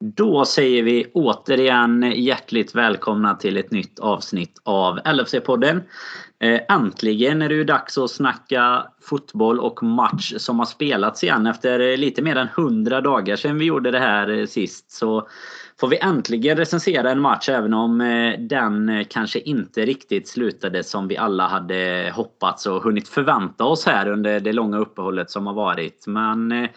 Då säger vi återigen hjärtligt välkomna till ett nytt avsnitt av LFC-podden. Eh, äntligen är det ju dags att snacka fotboll och match som har spelats igen. Efter lite mer än 100 dagar sedan vi gjorde det här sist så får vi äntligen recensera en match även om eh, den kanske inte riktigt slutade som vi alla hade hoppats och hunnit förvänta oss här under det långa uppehållet som har varit. Men eh,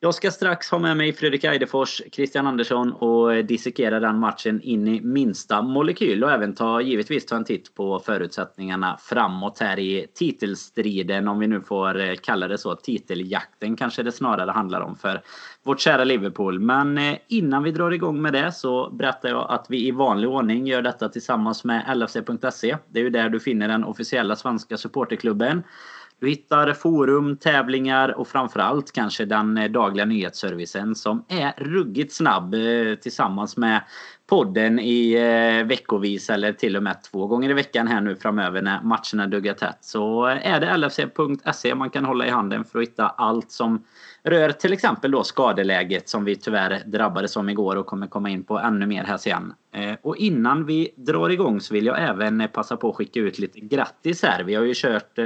jag ska strax ha med mig Fredrik Eidefors, Christian Andersson och eh, dissekera den matchen in i minsta molekyl och även ta, givetvis ta en titt på förutsättningarna framåt här i titelstriden om vi nu får eh, kalla det så. Titeljakten kanske det snarare handlar om för vårt kära Liverpool. Men eh, innan vi drar igång med det så berättar jag att vi i vanlig ordning gör detta tillsammans med LFC.se. Det är ju där du finner den officiella svenska supporterklubben. Du hittar forum, tävlingar och framförallt kanske den eh, dagliga nyhetsservicen som är ruggigt snabb eh, tillsammans med podden i eh, veckovis eller till och med två gånger i veckan här nu framöver när matcherna duggar tätt. Så är det lfc.se man kan hålla i handen för att hitta allt som rör till exempel då skadeläget som vi tyvärr drabbades om igår och kommer komma in på ännu mer här sen. Och innan vi drar igång så vill jag även passa på att skicka ut lite grattis här. Vi har ju kört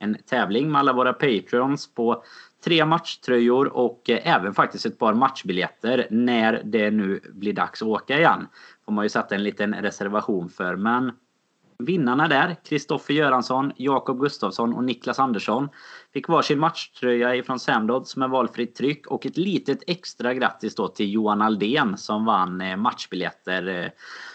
en tävling med alla våra Patreons på tre matchtröjor och eh, även faktiskt ett par matchbiljetter när det nu blir dags att åka igen. Får man ju sätta en liten reservation för. Men vinnarna där, Kristoffer Göransson, Jakob Gustafsson och Niklas Andersson fick varsin matchtröja ifrån Samdodds med valfritt tryck och ett litet extra grattis då till Johan Aldén som vann eh, matchbiljetter eh,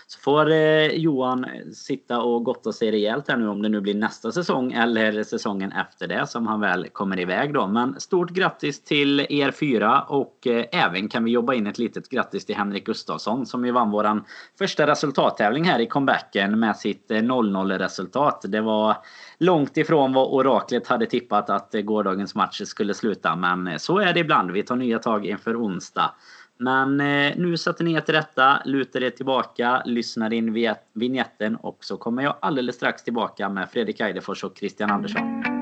så får eh, Johan sitta och gotta sig rejält här nu om det nu blir nästa säsong eller säsongen efter det som han väl kommer iväg då. Men stort grattis till er fyra och även kan vi jobba in ett litet grattis till Henrik Gustafsson som ju vann våran första resultattävling här i comebacken med sitt 0-0 resultat. Det var långt ifrån vad oraklet hade tippat att att eh, gårdagens match skulle sluta men eh, så är det ibland. Vi tar nya tag inför onsdag. Men eh, nu sätter ni er till rätta, lutar er tillbaka, lyssnar in vignetten och så kommer jag alldeles strax tillbaka med Fredrik Eidefors och Christian Andersson.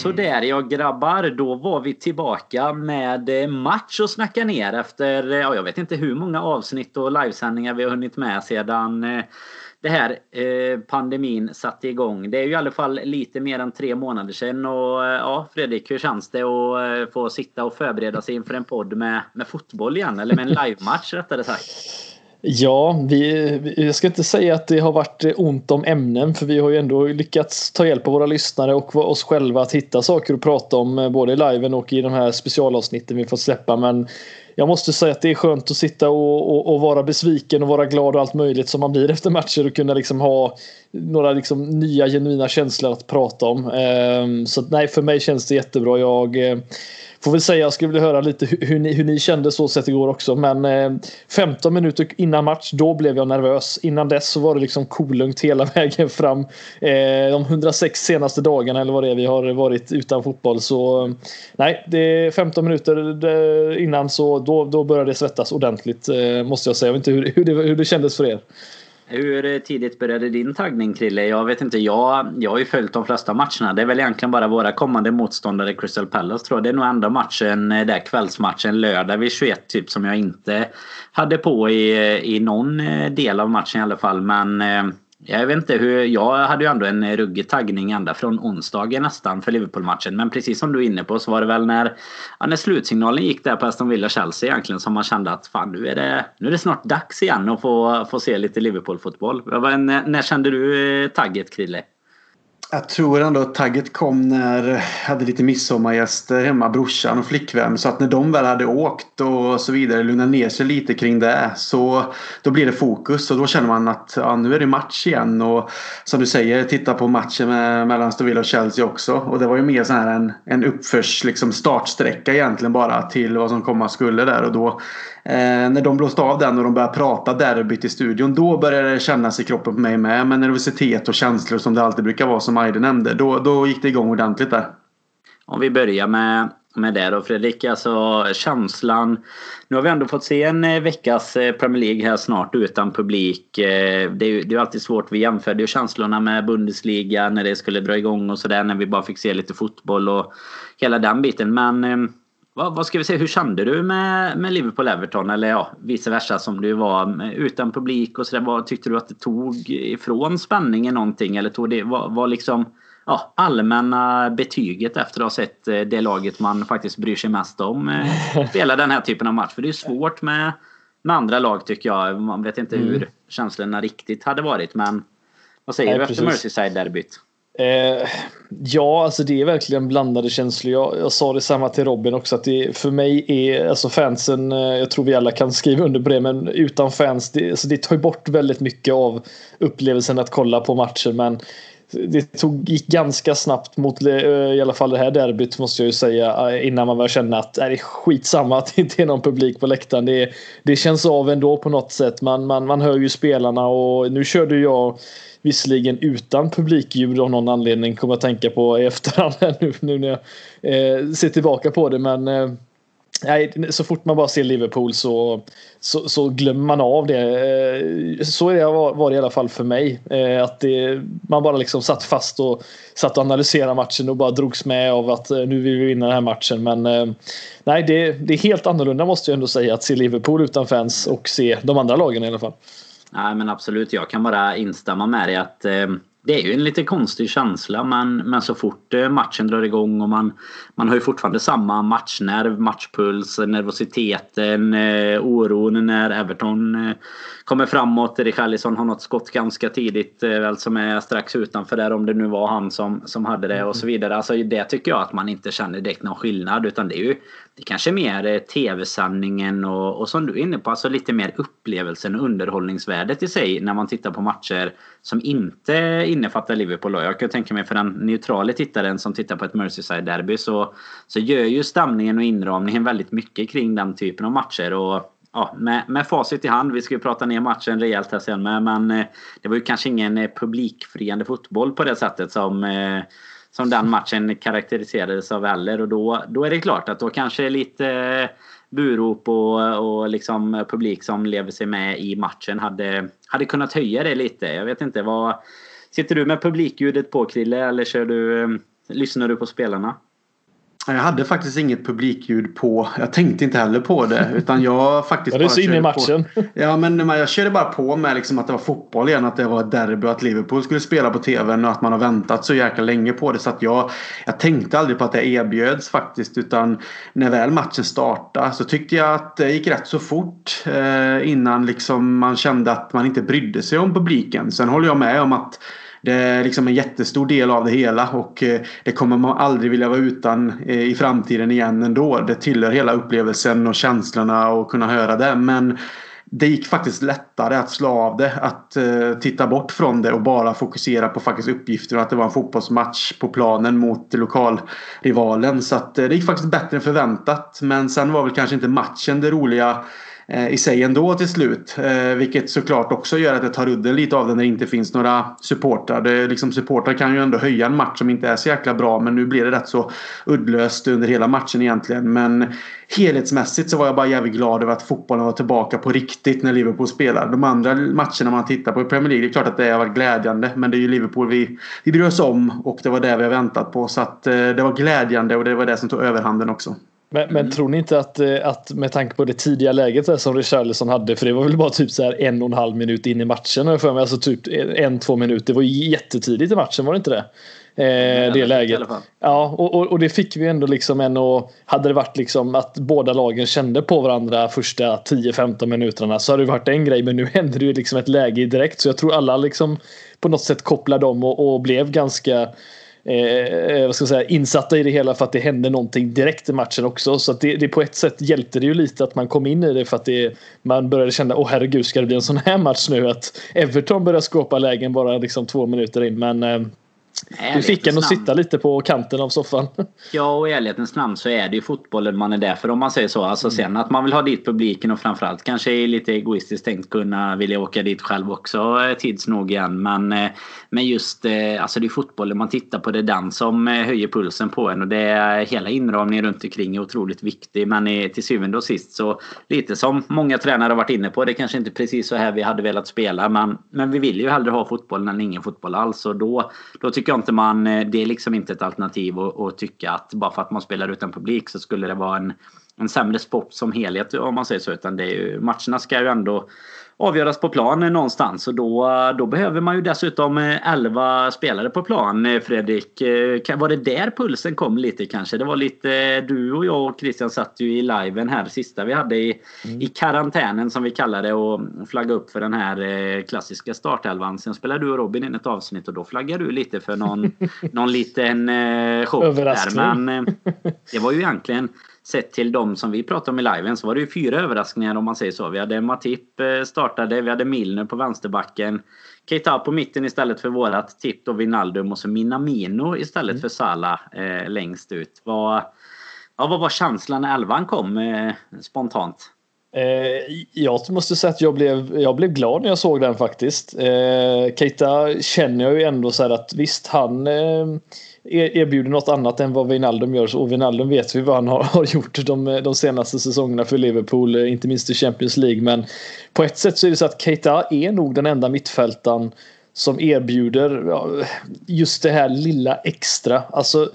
Sådär ja grabbar, då var vi tillbaka med eh, match och snacka ner efter, eh, ja, jag vet inte hur många avsnitt och livesändningar vi har hunnit med sedan eh, det här pandemin satte igång. Det är ju i alla fall lite mer än tre månader sedan och ja Fredrik, hur känns det att få sitta och förbereda sig inför en podd med, med fotboll igen? Eller med en livematch rättare sagt? Ja, vi, jag ska inte säga att det har varit eh, ont om ämnen för vi har ju ändå lyckats ta hjälp av våra lyssnare och oss själva att hitta saker att prata om eh, både i liven och i de här specialavsnitten vi fått släppa. Men jag måste säga att det är skönt att sitta och, och, och, vara besviken och vara glad och allt möjligt som man blir efter matcher och kunna liksom ha några liksom nya genuina känslor att prata om. Um, så nej, för mig känns det jättebra. Jag eh, Får väl säga, jag skulle vilja höra lite hur, ni, hur ni kände så sett igår också. Men eh, 15 minuter innan match, då blev jag nervös. Innan dess så var det liksom kolugnt hela vägen fram. Eh, de 106 senaste dagarna eller vad det är vi har varit utan fotboll. Så eh, nej, det är 15 minuter eh, innan så då, då började det svettas ordentligt. Eh, måste jag säga. Jag vet inte hur, hur, det, hur det kändes för er. Hur tidigt började din taggning Krille? Jag vet inte, jag, jag har ju följt de flesta matcherna. Det är väl egentligen bara våra kommande motståndare Crystal Palace tror jag. Det är nog enda matchen, eh, där kvällsmatchen lördag vid 21 typ som jag inte hade på i, eh, i någon eh, del av matchen i alla fall. Men eh, jag vet inte hur, jag hade ju ändå en ruggig taggning ända från onsdagen nästan för Liverpool-matchen. Men precis som du är inne på så var det väl när, ja, när slutsignalen gick där på Aston Villa-Chelsea egentligen som man kände att fan nu är det, nu är det snart dags igen att få, få se lite Liverpool-fotboll. När, kände du tagget Krille? Jag tror ändå att tagget kom när jag hade lite midsommargäster hemma, brorsan och flickvän. Så att när de väl hade åkt och så vidare, lugnat ner sig lite kring det. Så då blir det fokus och då känner man att ja, nu är det match igen. Och som du säger, titta på matchen med, mellan Stovilla och Chelsea också. Och det var ju mer så här en, en uppförs liksom startsträcka egentligen bara till vad som komma skulle där. Och då Eh, när de blåste av den och de började prata derbyt i studion. Då började det kännas i kroppen på mig med. Men nervositet och känslor som det alltid brukar vara som Aide nämnde. Då, då gick det igång ordentligt där. Om vi börjar med med det då Fredrik. Alltså känslan. Nu har vi ändå fått se en eh, veckas eh, Premier League här snart utan publik. Det är ju det är alltid svårt. Vi jämförde ju känslorna med Bundesliga när det skulle dra igång och sådär. När vi bara fick se lite fotboll och hela den biten. Men ehm, vad, vad ska vi säga, hur kände du med, med Liverpool-Everton? Eller ja, vice versa som du var utan publik och sådär. Tyckte du att det tog ifrån spänningen någonting? Eller tog det, var, var liksom ja, allmänna betyget efter att ha sett eh, det laget man faktiskt bryr sig mest om eh, spela den här typen av match. För det är svårt med, med andra lag tycker jag. Man vet inte mm. hur känslorna riktigt hade varit. Men vad säger Nej, du efter Merseyside-derbyt? Eh, ja, alltså det är verkligen blandade känslor. Jag, jag sa det samma till Robin också att det för mig är alltså fansen. Eh, jag tror vi alla kan skriva under på det, men utan fans, det, alltså det tar ju bort väldigt mycket av upplevelsen att kolla på matchen. Men det tog, gick ganska snabbt mot eh, i alla fall det här derbyt måste jag ju säga eh, innan man började känna att är det är skitsamma att det inte är någon publik på läktaren. Det, det känns av ändå på något sätt. Man, man, man hör ju spelarna och nu körde jag visserligen utan publikljud av någon anledning kommer jag tänka på i efterhand nu, nu när jag eh, ser tillbaka på det men eh, Nej, så fort man bara ser Liverpool så, så, så glömmer man av det. Eh, så är det var det i alla fall för mig. Eh, att det, man bara liksom satt fast och satt och analyserade matchen och bara drogs med av att eh, nu vill vi vinna den här matchen. Men nej, det, det är helt annorlunda måste jag ändå säga att se Liverpool utan fans och se de andra lagen i alla fall. Nej men absolut, jag kan bara instämma med dig att det är ju en lite konstig känsla men, men så fort eh, matchen drar igång och man, man har ju fortfarande samma matchnerv, matchpuls, nervositeten, eh, oron när Everton eh, kommer framåt. Richarlison har något skott ganska tidigt eh, väl som är strax utanför där om det nu var han som, som hade det och så mm. vidare. Alltså det tycker jag att man inte känner direkt någon skillnad utan det är ju det kanske mer eh, tv-sanningen och, och som du är inne på, alltså lite mer upplevelsen och underhållningsvärdet i sig när man tittar på matcher som inte innefattar Liverpool. Jag kan tänka mig för den neutrala tittaren som tittar på ett Merseyside-derby så, så gör ju stämningen och inramningen väldigt mycket kring den typen av matcher. Och ja, med, med facit i hand, vi ska ju prata ner matchen rejält här sen med, men eh, det var ju kanske ingen eh, publikfriande fotboll på det sättet som eh, som den matchen karaktäriserades av heller. och då, då är det klart att då kanske lite burop och, och liksom publik som lever sig med i matchen hade, hade kunnat höja det lite. Jag vet inte vad... Sitter du med publikljudet på Krille eller kör du, lyssnar du på spelarna? Jag hade faktiskt inget publikljud på. Jag tänkte inte heller på det. Utan jag faktiskt ja, det är så inne i matchen. På. Ja men jag körde bara på med liksom att det var fotboll igen. Att det var ett derby och att Liverpool skulle spela på tvn. Och att man har väntat så jäkla länge på det. Så att jag, jag tänkte aldrig på att det erbjöds faktiskt. Utan när väl matchen startade så tyckte jag att det gick rätt så fort. Eh, innan liksom man kände att man inte brydde sig om publiken. Sen håller jag med om att det är liksom en jättestor del av det hela och eh, det kommer man aldrig vilja vara utan eh, i framtiden igen ändå. Det tillhör hela upplevelsen och känslorna och kunna höra det. Men det gick faktiskt lättare att slå av det. Att eh, titta bort från det och bara fokusera på faktiskt uppgifter och att det var en fotbollsmatch på planen mot lokalrivalen. Så att det gick faktiskt bättre än förväntat. Men sen var väl kanske inte matchen det roliga Eh, i sig ändå till slut. Eh, vilket såklart också gör att det tar udden lite av det när det inte finns några supportrar. Det, liksom, supportrar kan ju ändå höja en match som inte är så jäkla bra men nu blir det rätt så uddlöst under hela matchen egentligen. Men helhetsmässigt så var jag bara jävligt glad över att fotbollen var tillbaka på riktigt när Liverpool spelar. De andra matcherna man tittar på i Premier League, det är klart att det har varit glädjande men det är ju Liverpool vi, vi bryr oss om och det var det vi har väntat på. Så att eh, det var glädjande och det var det som tog överhanden också. Men, men mm. tror ni inte att, eh, att med tanke på det tidiga läget som Richarlison hade, för det var väl bara typ så här en och en halv minut in i matchen för mig, alltså typ en, två minuter. Det var ju jättetidigt i matchen, var det inte det? Eh, det läget. Ja, och, och, och, det fick vi ändå liksom en och hade det varit liksom att båda lagen kände på varandra första 10-15 minuterna så hade det varit en grej men nu hände det ju liksom ett läge direkt så jag tror alla liksom på något sätt kopplade om och, och blev ganska eh, vad ska jag säga, insatta i det hela för att det hände någonting direkt i matchen också. Så att det, det på ett sätt hjälpte det ju lite att man kom in i det för att det, man började känna åh herregud ska det bli en sån här match nu att Everton börjar skapa lägen bara liksom två minuter in. Men eh, du fick en att sitta lite på kanten av soffan. Ja, och i ärlighetens namn så är det ju fotbollen man är där för om man säger så. Alltså mm. sen att man vill ha dit publiken och framförallt kanske är lite egoistiskt tänkt kunna vilja åka dit själv också eh, tids nog igen. Men, eh, men just eh, alltså det är fotbollen man tittar på. Det är den som höjer pulsen på en och det är hela inramningen runt omkring är otroligt viktig. Men till syvende och sist så lite som många tränare har varit inne på. Det kanske inte precis så här vi hade velat spela men, men vi vill ju hellre ha fotboll än ingen fotboll alls och då, då tycker jag inte man, eh, det är liksom inte ett alternativ att, att tycka att bara för att man spelar utan publik så skulle det vara en, en sämre sport som helhet om man säger så. Utan det är ju, matcherna ska ju ändå avgöras på plan någonstans och då, då behöver man ju dessutom 11 eh, spelare på plan. Eh, Fredrik, eh, var det där pulsen kom lite kanske? Det var lite, du och jag och Christian satt ju i liven här sista vi hade i, mm. i karantänen som vi kallar det och flaggade upp för den här klassiska startelvan. Sen spelade du och Robin in ett avsnitt och då flaggade du lite för någon, någon liten chock Överraskning. där. Men det var ju egentligen sett till de som vi pratade om i liven så var det ju fyra överraskningar om man säger så. Vi hade Matip eh, startade, vi hade Milner på vänsterbacken. Keita på mitten istället för vårat Tipp och Vinaldum och så Minamino istället mm. för Salah eh, längst ut. Vad, ja, vad var känslan när elvan kom eh, spontant? Eh, jag måste säga att jag blev, jag blev glad när jag såg den faktiskt. Eh, Keita känner jag ju ändå så här att visst han eh, E-, erbjuder något annat än vad Wijnaldum gör. Och Wijnaldum vet vi vad han har, har gjort de, de senaste säsongerna för Liverpool, eh, inte minst i Champions League. Men på ett sätt så är det så att Keita är nog den enda mittfältaren som erbjuder just det här lilla extra. Alltså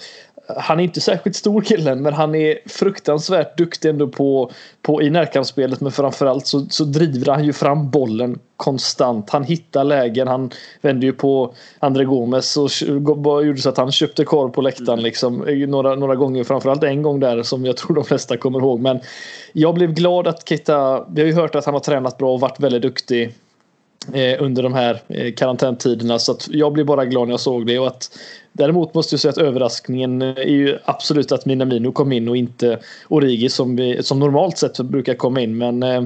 han är inte särskilt stor killen men han är fruktansvärt duktig ändå på, på i närkampsspelet men framförallt så, så driver han ju fram bollen konstant. Han hittar lägen. Han vände ju på André Gomes och gjorde så att han köpte korv på läktaren mm. liksom några, några gånger. Framförallt en gång där som jag tror de flesta kommer ihåg. Men jag blev glad att Keita, vi har ju hört att han har tränat bra och varit väldigt duktig eh, Eh, under de här eh, karantäntiderna så att jag blev bara glad när jag såg det och att Däremot måste jag säga att överraskningen eh, är ju absolut att Minamino kom in och inte Origi som, vi, som normalt sett brukar komma in. Men eh,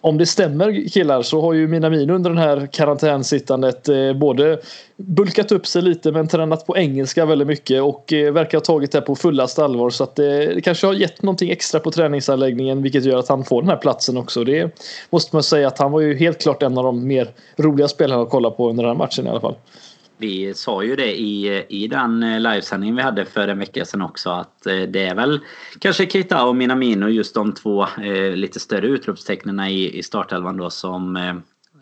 om det stämmer killar så har ju Minamino under den här karantänsittandet eh, både bulkat upp sig lite men tränat på engelska väldigt mycket och eh, verkar ha tagit det på fullaste allvar så att eh, det kanske har gett någonting extra på träningsanläggningen vilket gör att han får den här platsen också. Det måste man säga att han var ju helt klart en av de mer roliga spelarna att kolla på under den här matchen i alla fall. Vi sa ju det i, i den eh, livesändningen vi hade för en vecka sedan också att eh, det är väl kanske Keita och Minamino just de två eh, lite större utropstecknen i, i startelvan då som eh,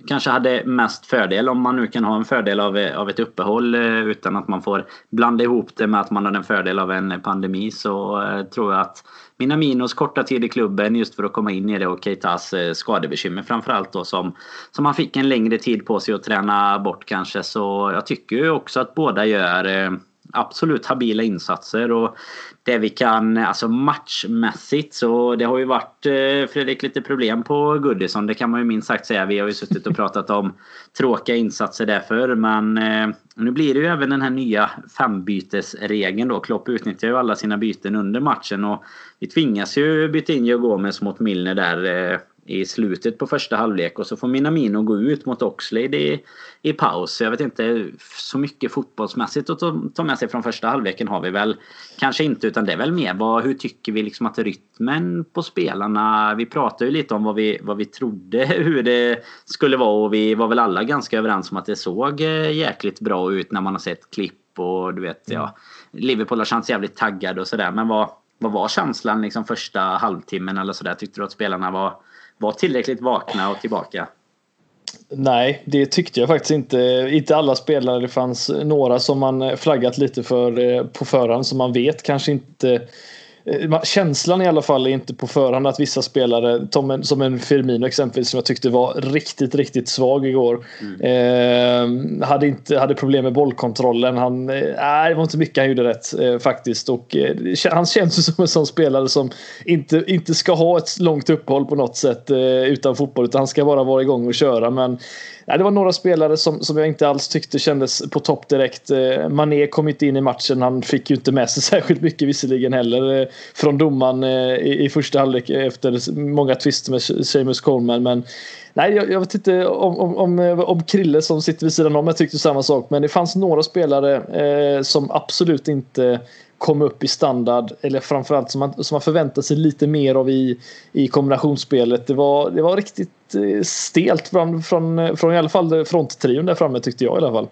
kanske hade mest fördel om man nu kan ha en fördel av, eh, av ett uppehåll utan att man får blanda ihop det med att man har en fördel av en pandemi så eh, tror jag att Minaminos korta tid i klubben just för att komma in i det och Keitas eh, skadebekymmer framförallt då som, som han fick en längre tid på sig att träna bort kanske. Så jag tycker ju också att båda gör eh, absolut habila insatser och det vi kan, alltså matchmässigt så det har ju varit eh, Fredrik lite problem på Goodison. Det kan man ju minst sagt säga. Vi har ju suttit och pratat om tråkiga insatser därför men eh, nu blir det ju även den här nya fembytesregeln då. Klopp utnyttjar ju alla sina byten under matchen och vi tvingas ju byta in Joe Gomez mot Milner där eh, i slutet på första halvlek och så får Minamino gå ut mot Oxlade i, i paus. Jag vet inte så mycket fotbollsmässigt att ta med sig från första halvleken har vi väl kanske inte utan det är väl mer vad, hur tycker vi liksom att rytmen på spelarna. Vi pratade ju lite om vad vi, vad vi trodde hur det skulle vara och vi var väl alla ganska överens om att det såg eh, jäkligt bra ut när man har sett klipp och du vet ja Liverpool har känts jävligt taggade och sådär men vad, vad var känslan liksom första halvtimmen eller sådär? Tyckte du att spelarna var var tillräckligt vakna och tillbaka? Nej, det tyckte jag faktiskt inte. Inte alla spelare. Det fanns några som man flaggat lite för eh, på förhand som man vet kanske inte Eh, känslan i alla fall är inte på förhand att vissa spelare, som en Firmino exempelvis, som jag tyckte var riktigt, riktigt svag igår. Mm. Eh, hade, inte, hade problem med bollkontrollen. Han, eh, det var inte mycket han gjorde rätt eh, faktiskt. Och, eh, han känns som en sån spelare som inte, inte ska ha ett långt uppehåll på något sätt eh, utan fotboll. Utan han ska bara vara igång och köra. Men det var några spelare som, som jag inte alls tyckte kändes på topp direkt. Eh, Mané kom inte in i matchen. Han fick ju inte med sig särskilt mycket visserligen heller. Eh, från domaren eh, i, i första halvlek efter många tvister med Seamus Coleman. Men nej, jag, jag vet inte om, om, om, om Krille som sitter vid sidan om jag tyckte samma sak. Men det fanns några spelare eh, som absolut inte komma upp i standard eller framförallt som man, som man förväntar sig lite mer av i, i kombinationsspelet. Det var, det var riktigt eh, stelt från, från, från i alla fall fronttrion där framme tyckte jag i alla fall.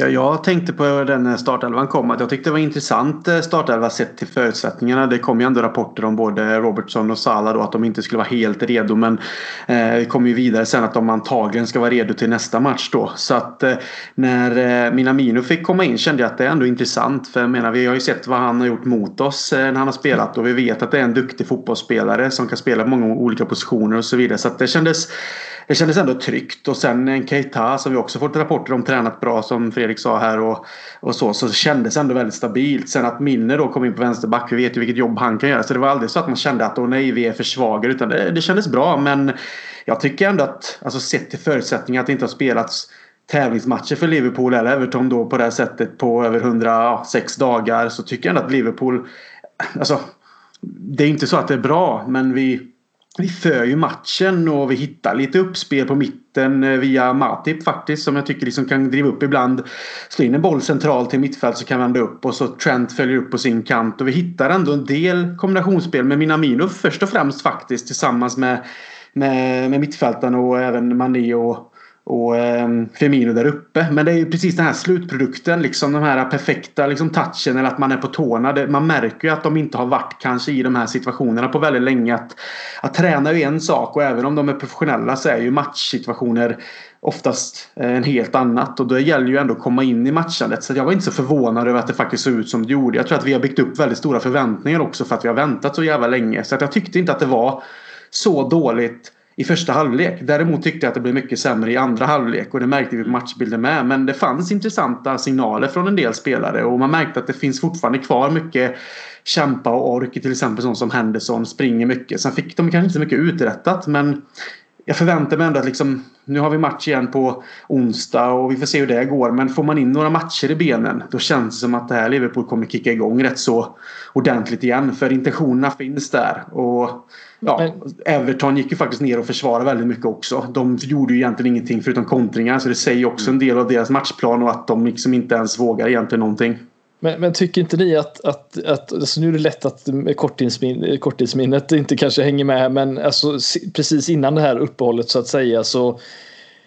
Ja, jag tänkte på den startelvan kom att jag tyckte det var intressant eh, startelva sett till förutsättningarna. Det kom ju ändå rapporter om både Robertson och Salah då att de inte skulle vara helt redo men eh, det kom ju vidare sen att de antagligen ska vara redo till nästa match då. Så att eh, när eh, Minamino fick komma in kände jag att det är ändå intressant för jag menar vi har ju sett vad han har gjort mot oss eh, när han har spelat och vi vet att det är en duktig fotbollsspelare som kan spela på många olika positioner och så vidare. Så att det kändes det kändes ändå tryggt. Och sen en Keita som vi också fått rapporter om tränat bra som Fredrik sa här och, och så. Så kändes ändå väldigt stabilt. Sen att Minne då kom in på vänsterback. Vi vet ju vilket jobb han kan göra. Så det var aldrig så att man kände att åh nej vi är för svaga. Utan det, det kändes bra. Men jag tycker ändå att alltså sett till förutsättningar att det inte har spelats tävlingsmatcher för Liverpool eller Everton då på det här sättet på över 106 dagar. Så tycker jag ändå att Liverpool Alltså det är inte så att det är bra men vi vi för ju matchen och vi hittar lite uppspel på mitten eh, via Matip faktiskt som jag tycker liksom kan driva upp ibland. Slå in en boll centralt till mittfält så kan vända upp och så Trent följer upp på sin kant och vi hittar ändå en del kombinationsspel med Minamino först och främst faktiskt tillsammans med, med, med mittfältarna och även Mané och och eh, Firmino där uppe. Men det är ju precis den här slutprodukten. Liksom den här perfekta liksom, touchen eller att man är på tårna. Det, man märker ju att de inte har varit kanske i de här situationerna på väldigt länge. Att, att träna är ju en sak och även om de är professionella så är ju matchsituationer oftast eh, en helt annat. Och då gäller ju ändå att komma in i matchandet. Så jag var inte så förvånad över att det faktiskt såg ut som det gjorde. Jag tror att vi har byggt upp väldigt stora förväntningar också för att vi har väntat så jävla länge. Så att jag tyckte inte att det var så dåligt i första halvlek. Däremot tyckte jag att det blev mycket sämre i andra halvlek och det märkte vi på matchbilden med. Men det fanns intressanta signaler från en del spelare och man märkte att det finns fortfarande kvar mycket kämpa och ork. Till exempel sånt som Henderson springer mycket. Sen fick de kanske inte så mycket uträttat men jag förväntar mig ändå att liksom, nu har vi match igen på onsdag och vi får se hur det går. Men får man in några matcher i benen då känns det som att det här Liverpool kommer kicka igång rätt så ordentligt igen. För intentionerna finns där. Och ja, men... Everton gick ju faktiskt ner och försvarade väldigt mycket också. De gjorde ju egentligen ingenting förutom kontringar. Så det säger också en del av deras matchplan och att de liksom inte ens vågar egentligen någonting. Men, men, tycker inte ni att, att, att alltså nu är det lätt att korttidsmin, korttidsminnet inte kanske hänger med men alltså, precis innan det här uppehållet så att säga så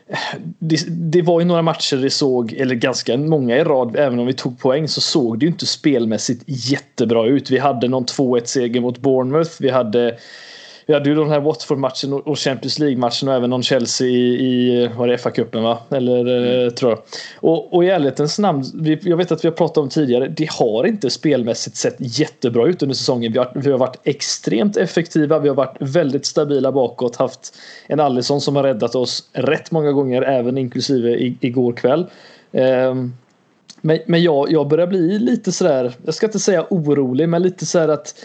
eh, det, det, var ju några matcher vi såg, eller ganska många i rad, även om vi tog poäng så såg det ju inte spelmässigt jättebra ut. Vi hade någon 2-1 seger mot Bournemouth. Vi hade vi hade ju den här Watford-matchen och Champions League-matchen och även någon Chelsea i, i var det FA-cupen va? Eller eh, mm. tror jag. Och, och i ärlighetens namn, vi, jag vet att vi har pratat om tidigare, det har inte spelmässigt sett jättebra ut under säsongen. Vi har, vi har varit extremt effektiva, vi har varit väldigt stabila bakåt, haft en Allison som har räddat oss rätt många gånger, även inklusive i, igår kväll. Um, men, men jag, jag börjar bli lite sådär, jag ska inte säga orolig, men lite sådär att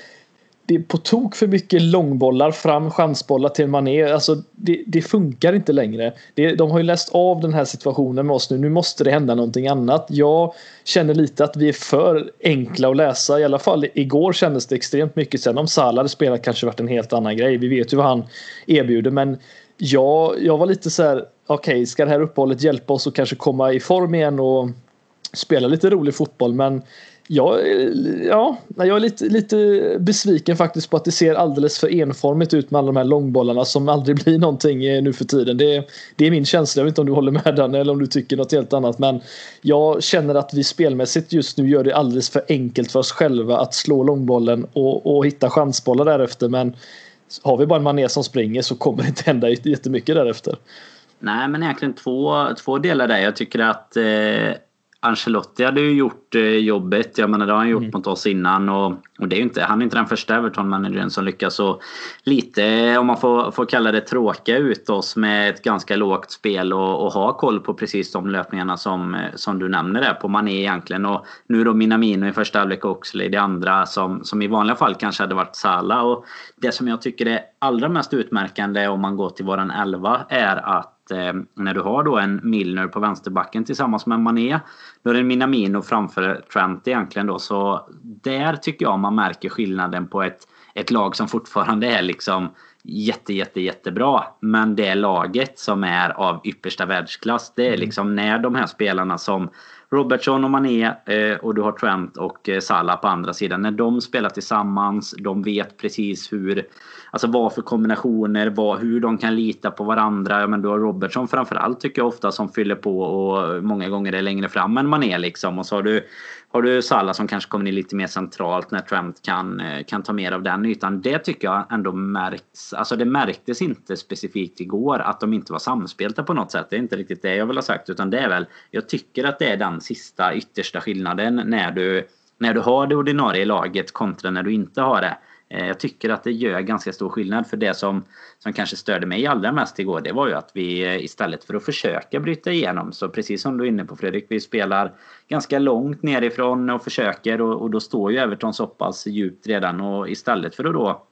det är på tok för mycket långbollar fram, chansbollar till Mané. Alltså det, det funkar inte längre. Det, de har ju läst av den här situationen med oss nu. Nu måste det hända någonting annat. Jag känner lite att vi är för enkla att läsa. I alla fall igår kändes det extremt mycket. Sen om Salah hade spelat kanske varit en helt annan grej. Vi vet ju vad han erbjuder. Men jag, jag var lite så här. Okej, okay, ska det här uppehållet hjälpa oss att kanske komma i form igen och spela lite rolig fotboll? Men jag, ja, jag är lite, lite besviken faktiskt på att det ser alldeles för enformigt ut med alla de här långbollarna som aldrig blir någonting eh, nu för tiden. Det, det är min känsla, jag vet inte om du håller med den eller om du tycker något helt annat. Men jag känner att vi spelmässigt just nu gör det alldeles för enkelt för oss själva att slå långbollen och, och hitta chansbollar därefter. Men har vi bara en mané som springer så kommer det inte hända jättemycket därefter. Nej, men egentligen två, två delar där. Jag tycker att eh, Ancelotti hade ju gjort eh, jobbet. Jag menar det har han gjort mm. mot oss innan. Och, och det är inte, han är inte den första Everton-managern som lyckas så lite, om man får, får kalla det tråkiga ut oss med ett ganska lågt spel och, och ha koll på precis de löpningarna som, eh, som du nämner där på Mané egentligen. Och nu då Minamino i första halvlek och Oxley det andra som, som i vanliga fall kanske hade varit Salah. Och det som jag tycker är allra mest utmärkande om man går till våran elva är att att eh, när du har då en Milner på vänsterbacken tillsammans med Mané. Då är det Minamino framför Trent egentligen då. Så där tycker jag man märker skillnaden på ett, ett lag som fortfarande är liksom jätte, jätte, jättebra. Men det laget som är av yppersta världsklass. Det är mm. liksom när de här spelarna som Robertson och Mané eh, och du har Trent och eh, Salah på andra sidan. När de spelar tillsammans, de vet precis hur, alltså vad för kombinationer, vad, hur de kan lita på varandra. Ja, men du har Robertson framförallt tycker jag ofta som fyller på och många gånger är längre fram än Mané liksom. Och så har du har du Salah som kanske kommer in lite mer centralt när Trent kan, eh, kan ta mer av den ytan. Det tycker jag ändå märks. Alltså det märktes inte specifikt igår att de inte var samspelta på något sätt. Det är inte riktigt det jag vill ha sagt. Utan det är väl, jag tycker att det är den sista yttersta skillnaden när du, när du har det ordinarie laget kontra när du inte har det. Eh, jag tycker att det gör ganska stor skillnad för det som, som kanske störde mig allra mest igår det var ju att vi eh, istället för att försöka bryta igenom så precis som du är inne på Fredrik, vi spelar ganska långt nerifrån och försöker och, och då står ju Everton så pass djupt redan och istället för att då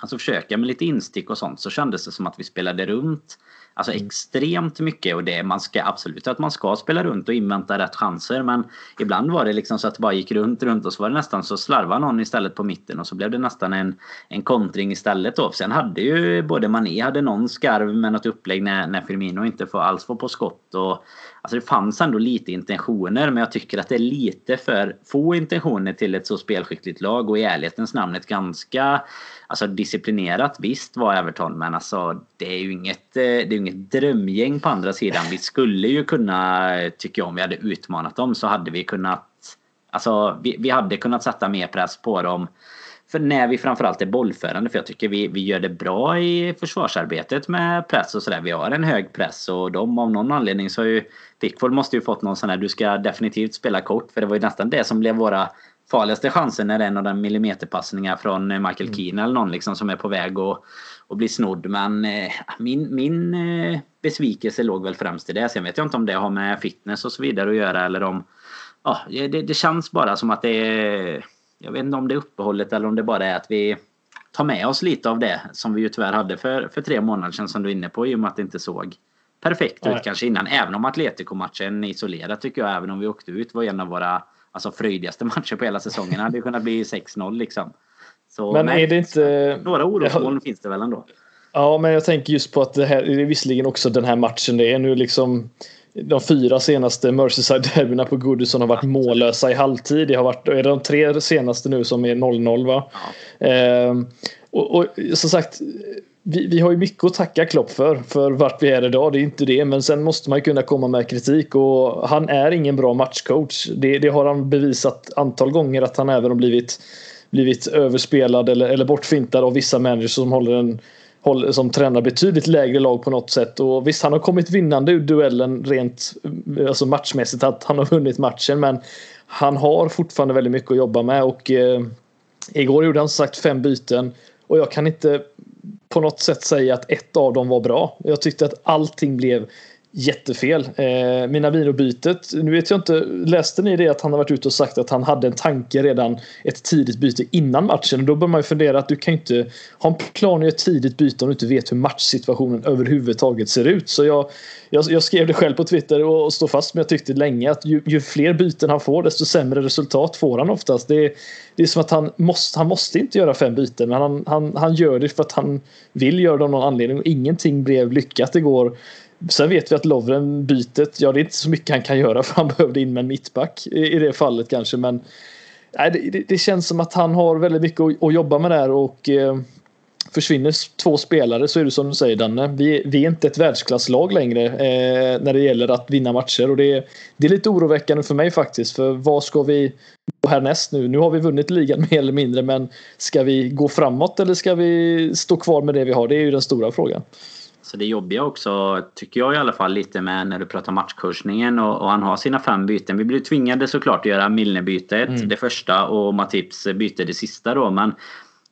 alltså försöka med lite instick och sånt så kändes det som att vi spelade runt Alltså mm. extremt mycket och det man ska absolut att man ska spela runt och invänta rätt chanser men ibland var det liksom så att det bara gick runt runt och så var det nästan så slarvade någon istället på mitten och så blev det nästan en, en kontring istället då. Sen hade ju både Mané hade någon skarv med något upplägg när, när Firmino inte får alls få på skott och Alltså det fanns ändå lite intentioner men jag tycker att det är lite för få intentioner till ett så spelskickligt lag och i ärlighetens namn ett ganska Alltså disciplinerat visst var Everton men alltså det är ju inget, eh, det är inget drömgäng på andra sidan. Vi skulle ju kunna, tycker jag om vi hade utmanat dem så hade vi kunnat Alltså vi, vi hade kunnat sätta mer press på dem. För när vi framförallt är bollförande, för jag tycker vi, vi gör det bra i försvarsarbetet med press och sådär. Vi har en hög press och de av någon anledning så har ju Pickford måste ju fått någon sån här, du ska definitivt spela kort. För det var ju nästan det som blev våra farligaste det är en av de millimeterpassningar från Michael mm. Keane eller någon liksom som är på väg att, att bli snodd. Men eh, min, min eh, besvikelse låg väl främst i det. Sen vet jag inte om det har med fitness och så vidare att göra eller om... Ja, det, det känns bara som att det är... Jag vet inte om det är uppehållet eller om det bara är att vi tar med oss lite av det som vi ju tyvärr hade för, för tre månader sedan som du är inne på i och med att det inte såg perfekt ut kanske innan. Även om Atletico-matchen isolerat tycker jag, även om vi åkte ut, var en av våra alltså, fröjdigaste matcher på hela säsongen. Det hade kunnat bli 6-0 liksom. Så, men nej, är det inte... Några orosmoln ja. finns det väl ändå. Ja, men jag tänker just på att det här det är visserligen också den här matchen. Det är nu liksom de fyra senaste Merseyside-derbyna på Goodison har varit mållösa i halvtid. Det har varit, är det de tre senaste nu som är 0-0 va? Ja. Eh, och, och som sagt, vi, vi har ju mycket att tacka Klopp för, för vart vi är idag. Det är inte det, men sen måste man kunna komma med kritik och han är ingen bra matchcoach. Det, det har han bevisat antal gånger att han även har blivit, blivit överspelad eller, eller bortfintad av vissa managers som håller en som tränar betydligt lägre lag på något sätt. Och visst, han har kommit vinnande ur duellen rent alltså matchmässigt, att han har vunnit matchen. Men han har fortfarande väldigt mycket att jobba med och eh, igår gjorde han som sagt fem byten. Och jag kan inte på något sätt säga att ett av dem var bra. Jag tyckte att allting blev jättefel. Eh, Minamino-bytet, nu vet jag inte, läste ni det att han har varit ute och sagt att han hade en tanke redan ett tidigt byte innan matchen? Då bör man ju fundera att du kan inte ha en plan i ett tidigt byte om du inte vet hur matchsituationen överhuvudtaget ser ut. Så jag, jag, jag skrev det själv på Twitter och, och står fast med jag tyckte länge att ju, ju, fler byten han får desto sämre resultat får han oftast. Det, det är som att han måste, han måste inte göra fem byten men han, han, han gör det för att han vill göra det av någon anledning och ingenting blev lyckat igår. Sen vet vi att Lovren bytet, ja det är inte så mycket han kan göra för han behövde in med en mittback i, i det fallet kanske men nej, det, det, det, känns som att han har väldigt mycket att, att jobba med där och eh, försvinner två spelare så är det som du säger Danne. Vi, vi är inte ett världsklasslag längre eh, när det gäller att vinna matcher och det, det är lite oroväckande för mig faktiskt för vad ska vi gå härnäst nu? Nu har vi vunnit ligan mer eller mindre men ska vi gå framåt eller ska vi stå kvar med det vi har? Det är ju den stora frågan. Så det jobbiga också, tycker jag i alla fall, lite med när du pratar matchkursningen och, och han har sina fem byten. Vi blir tvingade såklart att göra Milne-bytet, mm. det första, och Matips byte det sista då. Men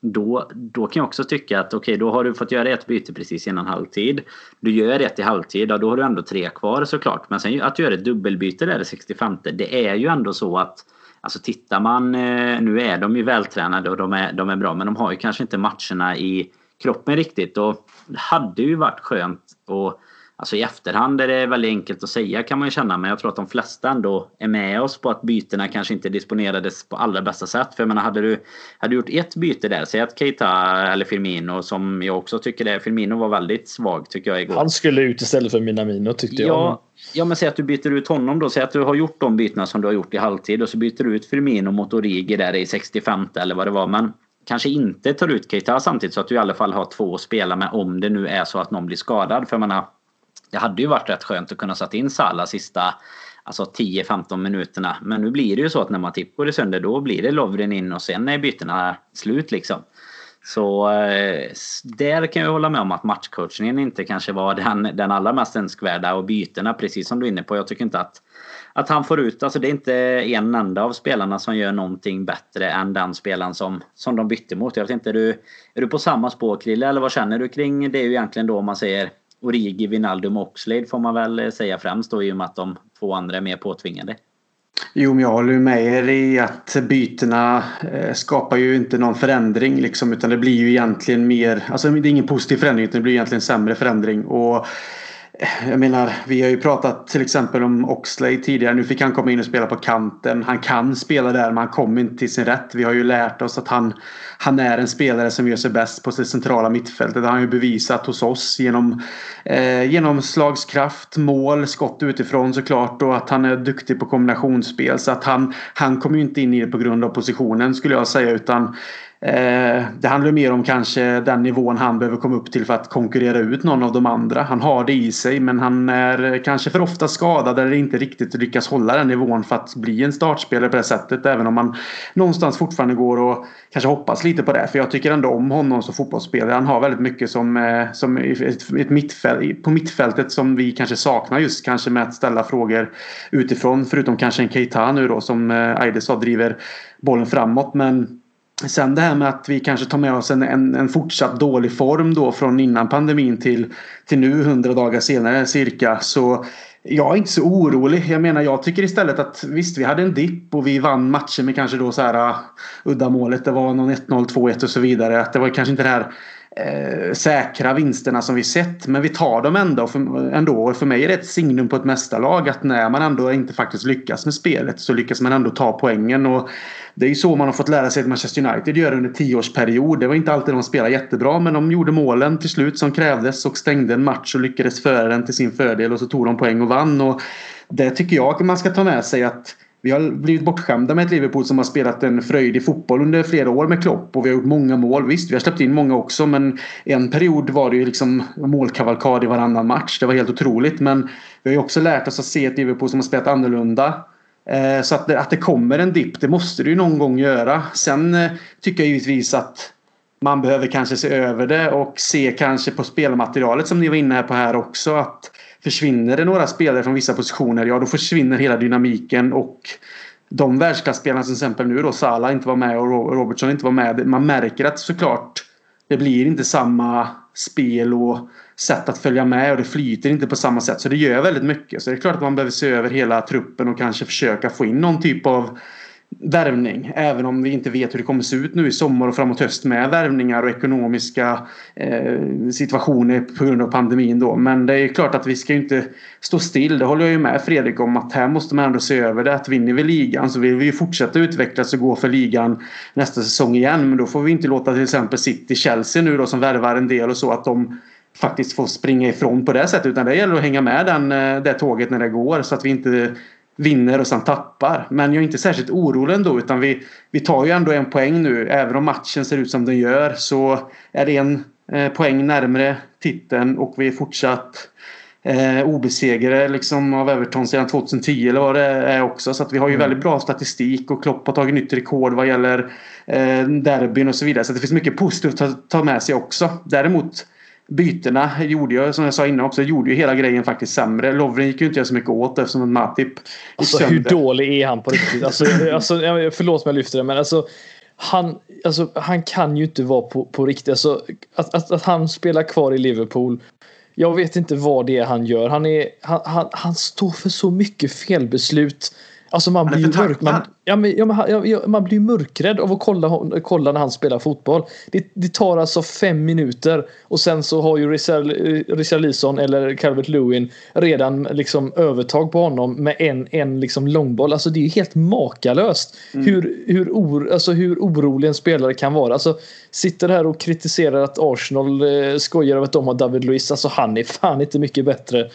då, då kan jag också tycka att okej, okay, då har du fått göra ett byte precis innan halvtid. Du gör ett i halvtid, då har du ändå tre kvar såklart. Men sen att göra ett dubbelbyte där i 65, det är ju ändå så att Alltså tittar man, eh, nu är de ju vältränade och de är, de är bra men de har ju kanske inte matcherna i kroppen riktigt. Och det hade ju varit skönt att Alltså i efterhand är det väldigt enkelt att säga kan man ju känna men jag tror att de flesta ändå är med oss på att bytena kanske inte disponerades på allra bästa sätt. För jag menar hade du, hade du gjort ett byte där, säg att Keita eller Firmino som jag också tycker det, Firmino var väldigt svag tycker jag igår. Han skulle ut istället för Minamino tyckte ja, jag. Ja men säg att du byter ut honom då, säg att du har gjort de bytena som du har gjort i halvtid och så byter du ut Firmino mot Origi där i 65 eller vad det var. Men kanske inte tar ut Keita samtidigt så att du i alla fall har två att spela med om det nu är så att någon blir skadad. För jag menar, det hade ju varit rätt skönt att kunna sätta in Salah sista alltså 10-15 minuterna. Men nu blir det ju så att när Matip går sönder då blir det Lovren in och sen är bytena slut liksom. Så eh, där kan jag hålla med om att matchcoachningen inte kanske var den, den allra mest önskvärda och bytena precis som du är inne på. Jag tycker inte att, att han får ut, alltså det är inte en enda av spelarna som gör någonting bättre än den spelaren som, som de bytte mot. Jag vet inte, är du, är du på samma spår Krille eller vad känner du kring det är ju egentligen då man säger Origi, Wijnaldum och Oxlade får man väl säga främst då i och med att de två andra är mer påtvingade. Jo, men jag håller med er i att bytena eh, skapar ju inte någon förändring liksom utan det blir ju egentligen mer, alltså det är ingen positiv förändring utan det blir egentligen sämre förändring. Och jag menar, vi har ju pratat till exempel om Oxlade tidigare. Nu fick han komma in och spela på kanten. Han kan spela där men han kommer inte till sin rätt. Vi har ju lärt oss att han, han är en spelare som gör sig bäst på det centrala mittfältet. Det har han ju bevisat hos oss genom eh, genomslagskraft, mål, skott utifrån såklart och att han är duktig på kombinationsspel. Så att han, han kommer ju inte in i det på grund av positionen skulle jag säga utan Eh, det handlar mer om kanske den nivån han behöver komma upp till för att konkurrera ut någon av de andra. Han har det i sig men han är kanske för ofta skadad eller inte riktigt lyckas hålla den nivån för att bli en startspelare på det sättet. Även om man någonstans fortfarande går och kanske hoppas lite på det. För jag tycker ändå om honom som fotbollsspelare. Han har väldigt mycket som, eh, som ett, ett mittfält, på mittfältet som vi kanske saknar just kanske med att ställa frågor utifrån. Förutom kanske en Keita nu då som eh, Aide sa driver bollen framåt. Men Sen det här med att vi kanske tar med oss en, en, en, fortsatt dålig form då från innan pandemin till, till nu 100 dagar senare cirka. Så jag är inte så orolig. Jag menar jag tycker istället att visst vi hade en dipp och vi vann matcher med kanske då så här uh, uddamålet. Det var någon 1-0, 2-1 och så vidare. Att det var kanske inte det här eh, säkra vinsterna som vi sett. Men vi tar dem ändå. För, ändå. För mig är det ett signum på ett mästarlag att när man ändå inte faktiskt lyckas med spelet så lyckas man ändå ta poängen. Och det är ju så man har fått lära sig att Manchester United gör under tioårsperiod. Det var inte alltid de spelade jättebra men de gjorde målen till slut som krävdes och stängde en match och lyckades föra den till sin fördel och så tog de poäng och vann. Och det tycker jag att man ska ta med sig att vi har blivit bortskämda med ett Liverpool som har spelat en fröjdig fotboll under flera år med Klopp och vi har gjort många mål. Visst, vi har släppt in många också men en period var det ju liksom målkavalkad i varannan match. Det var helt otroligt men vi har ju också lärt oss att se ett Liverpool som har spelat annorlunda. Eh, så att det, att det kommer en dipp, det måste det ju någon gång göra. Sen eh, tycker jag givetvis att man behöver kanske se över det och se kanske på spelmaterialet som ni var inne på här också att försvinner det några spelare från vissa positioner, ja då försvinner hela dynamiken och de världsklasspelarna som till exempel nu då Salah inte var med och Robertson inte var med. Man märker att såklart det blir inte samma spel och sätt att följa med och det flyter inte på samma sätt. Så det gör väldigt mycket. Så det är klart att man behöver se över hela truppen och kanske försöka få in någon typ av värvning. Även om vi inte vet hur det kommer se ut nu i sommar och framåt höst med värvningar och ekonomiska eh, situationer på grund av pandemin då. Men det är klart att vi ska inte stå still. Det håller jag ju med Fredrik om att här måste man ändå se över det. Att vinner vi ligan så vill vi fortsätta utvecklas och gå för ligan nästa säsong igen. Men då får vi inte låta till exempel City, Chelsea nu då som värvar en del och så att de faktiskt får springa ifrån på det sättet. Utan det gäller att hänga med den, eh, det tåget när det går så att vi inte vinner och sen tappar. Men jag är inte särskilt orolig ändå utan vi, vi tar ju ändå en poäng nu. Även om matchen ser ut som den gör så är det en eh, poäng närmre titeln och vi är fortsatt eh, obesegrade liksom av Everton sedan 2010 eller vad det är också. Så att vi har ju mm. väldigt bra statistik och Klopp har tagit nytt rekord vad gäller eh, derbyn och så vidare. Så det finns mycket positivt att ta med sig också. Däremot bytena gjorde ju, som jag sa innan också, gjorde ju hela grejen faktiskt sämre. Lovren gick ju inte så mycket åt eftersom Matip Alltså hur dålig är han på riktigt? Alltså, alltså, förlåt om jag lyfter det men alltså han, alltså, han kan ju inte vara på, på riktigt. Alltså, att, att, att han spelar kvar i Liverpool. Jag vet inte vad det är han gör. Han, är, han, han, han står för så mycket felbeslut. Alltså man blir, ju mörk, man, ja, men, ja, man, ja, man blir mörkrädd av att kolla, kolla när han spelar fotboll. Det, det tar alltså fem minuter och sen så har ju Richarlison eller Calvert Lewin redan liksom övertag på honom med en, en liksom långboll. Alltså det är ju helt makalöst mm. hur, hur, or, alltså hur orolig en spelare kan vara. Alltså, sitter här och kritiserar att Arsenal eh, skojar över att de har David Luiz. Alltså han är fan inte mycket bättre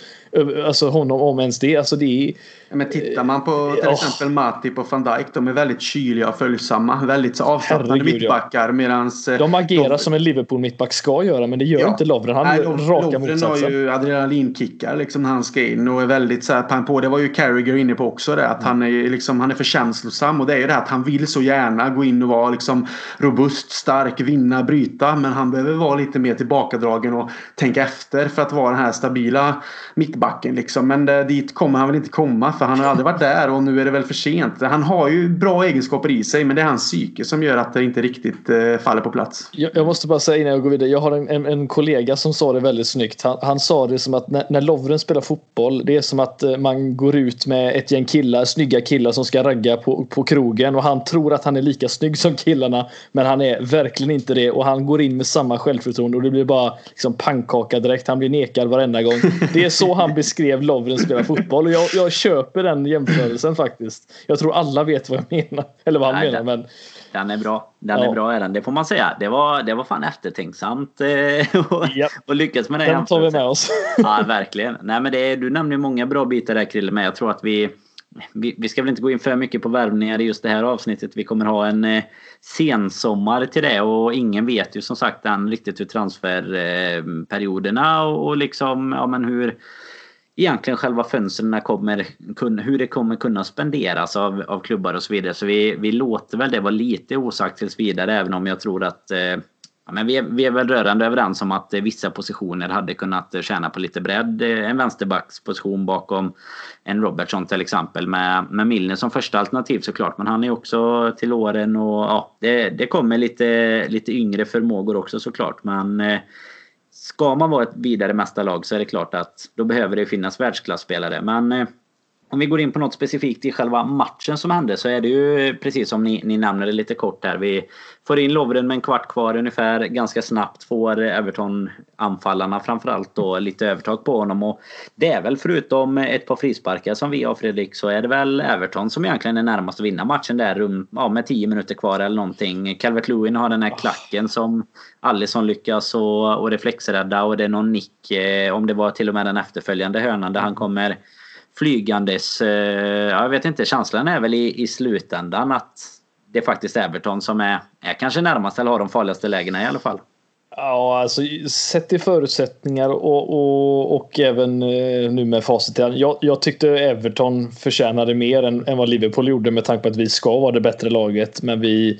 Alltså honom om ens det. Alltså det är, men tittar man på till oh. exempel Matip och van Dijk. De är väldigt kyliga och följsamma. Väldigt avslappnade mittbackar. Medans, eh, de agerar de, som en Liverpool-mittback ska göra. Men det gör ja. inte Lovren. Han är raka Lovren motsatsen. har ju adrenalinkickar liksom när han ska in. Och är väldigt så här, pang på. Det var ju Carragher inne på också. Det, att mm. han, är, liksom, han är för känslosam. Och det är ju det att han vill så gärna gå in och vara liksom, robust, stark, vinna, bryta. Men han behöver vara lite mer tillbakadragen och tänka efter för att vara den här stabila mittbacken. Liksom. Men det, dit kommer han väl inte komma. För han har aldrig varit där och nu är det väl för sent. Han har ju bra egenskaper i sig men det är hans psyke som gör att det inte riktigt eh, faller på plats. Jag, jag, måste bara säga innan jag går vidare. Jag har en, en, en kollega som sa det väldigt snyggt. Han, han sa det som att när, när Lovren spelar fotboll det är som att eh, man går ut med ett gäng killar, snygga killar som ska ragga på, på krogen och han tror att han är lika snygg som killarna men han är verkligen inte det och han går in med samma självförtroende och det blir bara liksom pannkaka direkt. Han blir nekad varenda gång. Det är så han beskrev Lovren spelar fotboll och jag, jag köper den jämförelsen faktiskt. Jag tror alla vet vad jag menar. Eller vad han Nej, menar. Den, men... den är bra. Den ja. är bra är den. Det får man säga. Det var, det var fan eftertänksamt. Eh, och, yep. och lyckas med det. Den tar vi med oss. ja, verkligen. Nej, men det, du nämner många bra bitar där Krille. Men jag tror att vi, vi, vi ska väl inte gå in för mycket på värvningar i just det här avsnittet. Vi kommer ha en eh, sensommar till det och ingen vet ju som sagt än riktigt hur transferperioderna eh, och, och liksom ja, men hur egentligen själva fönstren kommer, hur det kommer kunna spenderas av, av klubbar och så vidare. Så vi, vi låter väl det vara lite osagt tills vidare även om jag tror att eh, ja, men vi, är, vi är väl rörande överens om att eh, vissa positioner hade kunnat eh, tjäna på lite bredd. Eh, en vänsterbacksposition bakom en Robertson till exempel med, med Milner som första alternativ såklart. Men han är också till åren och ja, det, det kommer lite, lite yngre förmågor också såklart. Men ska man vara ett vidare mästarlag så är det klart att då behöver det finnas världsklasspelare. Men om vi går in på något specifikt i själva matchen som hände så är det ju precis som ni, ni nämnde lite kort där. Vi får in Lovren med en kvart kvar ungefär. Ganska snabbt får Everton-anfallarna framförallt då lite övertag på honom. Och det är väl förutom ett par frisparkar som vi har Fredrik så är det väl Everton som egentligen är närmast att vinna matchen där ja, med 10 minuter kvar eller någonting. Calvert Lewin har den här klacken som Allison lyckas och, och reflexrädda och det är någon nick eh, om det var till och med den efterföljande hörnan där han kommer flygandes. Eh, jag vet inte, känslan är väl i, i slutändan att det är faktiskt Everton som är, är kanske närmast eller har de farligaste lägena i alla fall. Ja, alltså sett till förutsättningar och, och, och även eh, nu med facit. Jag, jag tyckte Everton förtjänade mer än, än vad Liverpool gjorde med tanke på att vi ska vara det bättre laget. Men vi,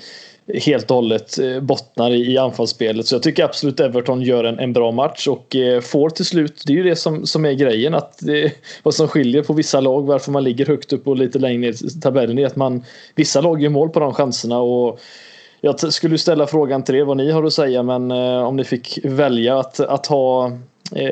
helt och hållet eh, bottnar i anfallsspelet. Så jag tycker absolut Everton gör en, en bra match och eh, får till slut, det är ju det som, som är grejen, att det, vad som skiljer på vissa lag, varför man ligger högt upp och lite längre ner i tabellen är att man, vissa lag gör mål på de chanserna och jag skulle ställa frågan till er vad ni har att säga men om ni fick välja att, att ha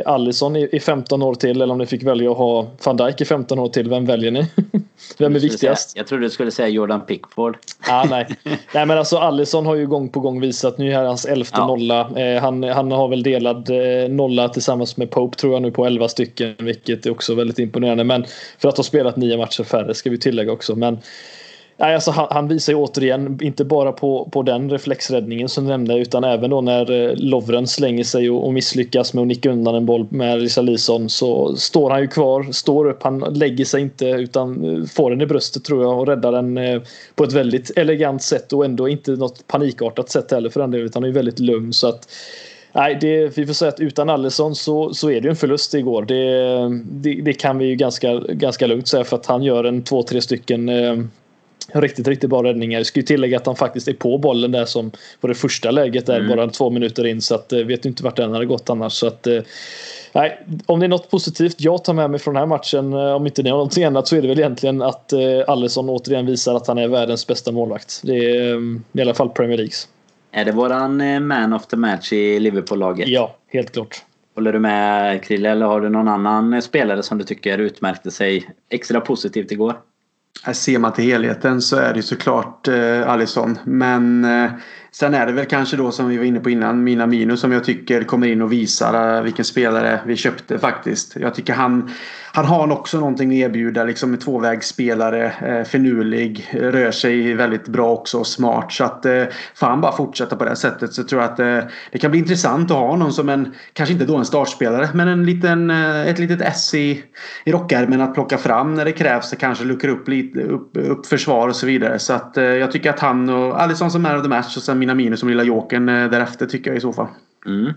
Allison i, i 15 år till eller om ni fick välja att ha van Dijk i 15 år till, vem väljer ni? Vem är viktigast? Säga, jag trodde du skulle säga Jordan Pickford. Ah, nej. nej men alltså Allison har ju gång på gång visat, nu är hans elfte ja. nolla. Eh, han, han har väl delad eh, nolla tillsammans med Pope tror jag nu på 11 stycken vilket är också väldigt imponerande. Men för att ha spelat nio matcher färre ska vi tillägga också. Men Nej, alltså han, han, visar ju återigen, inte bara på, på den reflexräddningen som du nämnde, utan även då när eh, Lovren slänger sig och, och misslyckas med att nicka undan en boll med Richarlison så står han ju kvar, står upp, han lägger sig inte utan eh, får den i bröstet tror jag och räddar den eh, på ett väldigt elegant sätt och ändå inte något panikartat sätt heller för den delen, utan han är väldigt lugn så att Nej, det, vi får säga att utan Allison så, så är det ju en förlust igår. Det, det, det, kan vi ju ganska, ganska lugnt säga för att han gör en två, tre stycken Riktigt, riktigt bra räddningar. Jag ska ju tillägga att han faktiskt är på bollen där som på det första läget där mm. bara två minuter in så att eh, vet inte vart den hade gått annars så att eh, Nej, om det är något positivt jag tar med mig från den här matchen, eh, om inte ni har någonting annat, så är det väl egentligen att Allison återigen visar att han är världens bästa målvakt. Det är i alla fall Premier Leagues. Är det våran man of the match i Liverpool-laget? Ja, helt klart. Håller du med Krille eller har du någon annan spelare som du tycker utmärkte sig extra positivt igår? Ser man till helheten så är det såklart eh, Alisson. Men eh, sen är det väl kanske då som vi var inne på innan Mina Minus som jag tycker kommer in och visar eh, vilken spelare vi köpte faktiskt. Jag tycker han han har också någonting att erbjuda. Liksom en tvåvägsspelare. Eh, finurlig. Rör sig väldigt bra också och smart. Så att eh, får han bara fortsätta på det sättet så tror jag att eh, det kan bli intressant att ha någon som en, kanske inte då en startspelare, men en liten, eh, ett litet S i, i rockärmen att plocka fram när det krävs. Det kanske luckar upp lite upp, upp försvar och så vidare. Så att eh, jag tycker att han och Alisson som är of the match och sen mina minus som lilla jokern eh, därefter tycker jag i så fall. Mm.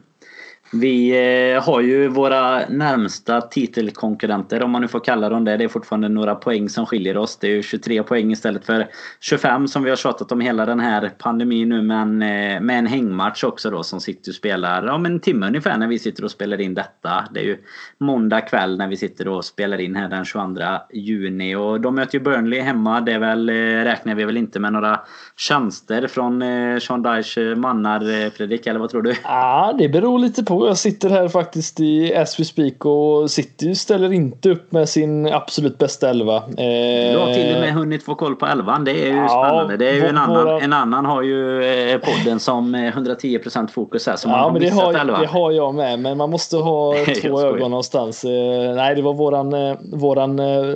Vi eh, har ju våra närmsta titelkonkurrenter om man nu får kalla dem det. Det är fortfarande några poäng som skiljer oss. Det är ju 23 poäng istället för 25 som vi har tjatat om hela den här pandemin nu. Men eh, med en hängmatch också då som City spelar om en timme ungefär när vi sitter och spelar in detta. Det är ju måndag kväll när vi sitter och spelar in här den 22 juni. Och de möter ju Burnley hemma. Det väl, eh, räknar vi väl inte med några tjänster från Sean Dyche mannar Fredrik, eller vad tror du? Ja, det beror lite på jag sitter här faktiskt i As We Speak och City ställer inte upp med sin absolut bästa elva. Eh, du har till och med hunnit få koll på elvan. Det är ju ja, spännande. Det är ju en, annan, en annan har ju eh, podden som 110% fokus här. Så ja, men det har, det har jag med. Men man måste ha två ögon någonstans. Eh, nej, det var våran, våran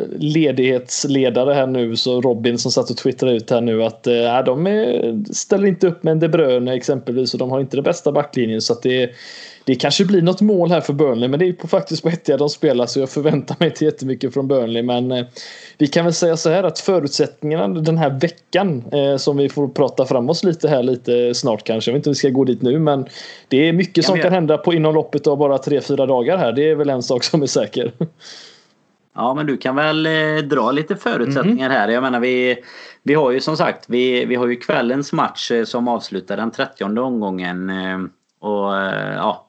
ledighetsledare här nu, så Robin som satt och twittrade ut här nu att äh, de är, ställer inte upp med en De Bruyne exempelvis och de har inte den bästa backlinjen så att det det kanske blir något mål här för Burnley men det är på, faktiskt på Etihad de spelar så jag förväntar mig inte jättemycket från Burnley men eh, vi kan väl säga så här att förutsättningarna den här veckan eh, som vi får prata fram oss lite här lite snart kanske. Jag vet inte om vi ska gå dit nu men det är mycket som kan hända på inom loppet av bara 3-4 dagar här. Det är väl en sak som är säker. Ja men du kan väl eh, dra lite förutsättningar här. Jag menar vi vi har ju som sagt vi, vi har ju kvällens match eh, som avslutar den 30 omgången. Eh, och ja,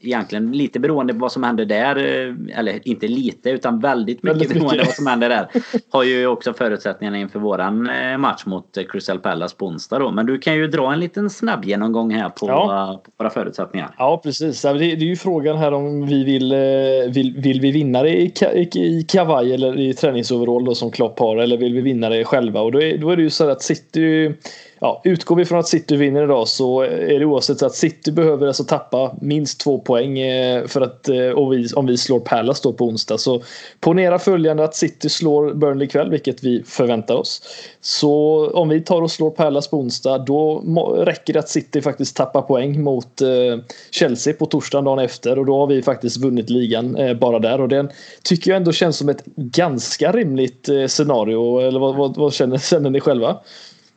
egentligen lite beroende på vad som händer där, eh, eller inte lite utan väldigt mycket, väldigt beroende på vad som händer där. Har ju också förutsättningarna inför våran eh, match mot eh, Crystal Palace på onsdag då. Men du kan ju dra en liten snabb genomgång här på, ja. på våra förutsättningar. Ja precis. Det är, ju frågan här om vi vill, vill, vill vi vinna det i, i kavaj eller i träningsoverall då som Klopp har eller vill vi vinna det själva? Och då är, då är det ju så att City ja, utgår vi från att City vinner idag så är det oavsett att City behöver alltså tappa minst två poäng eh, för att eh, och vi, om vi slår Palace då på onsdag. Så ponera följande att City slår Burnley ikväll, vilket vi förväntar oss. Så om vi tar och slår Palace på onsdag då räcker det att City faktiskt tappar poäng mot eh, Chelsea på torsdagen dagen efter och då har vi faktiskt vunnit ligan bara där och den tycker jag ändå känns som ett ganska rimligt scenario. Eller vad, vad, vad känner, känner ni själva?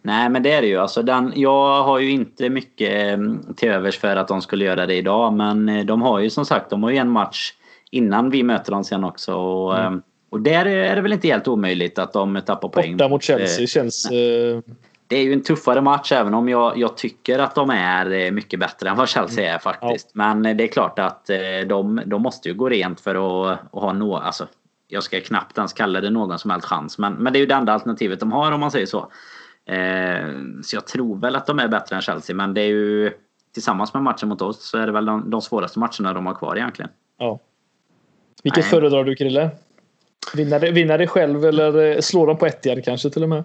Nej men det är det ju. Alltså den, jag har ju inte mycket eh, till övers för att de skulle göra det idag. Men eh, de har ju som sagt de har ju en match innan vi möter dem sen också. Och, mm. Eh, och där är det väl inte helt omöjligt att de tappar poäng. Borta mot Chelsea känns... Det är ju en tuffare match även om jag, jag tycker att de är mycket bättre än vad Chelsea är faktiskt. Ja. Men det är klart att de, de måste ju gå rent för att, att ha något. Alltså, jag ska knappt ens kalla det någon som helst chans. Men, men det är ju det enda alternativet de har om man säger så. Eh, så jag tror väl att de är bättre än Chelsea men det är ju tillsammans med matchen mot oss så är det väl de, de svåraste matcherna de har kvar egentligen. Ja. Vilket Nej. föredrar du Krille? Vinna det, vinna det själv eller slå dem på ett kanske till och med?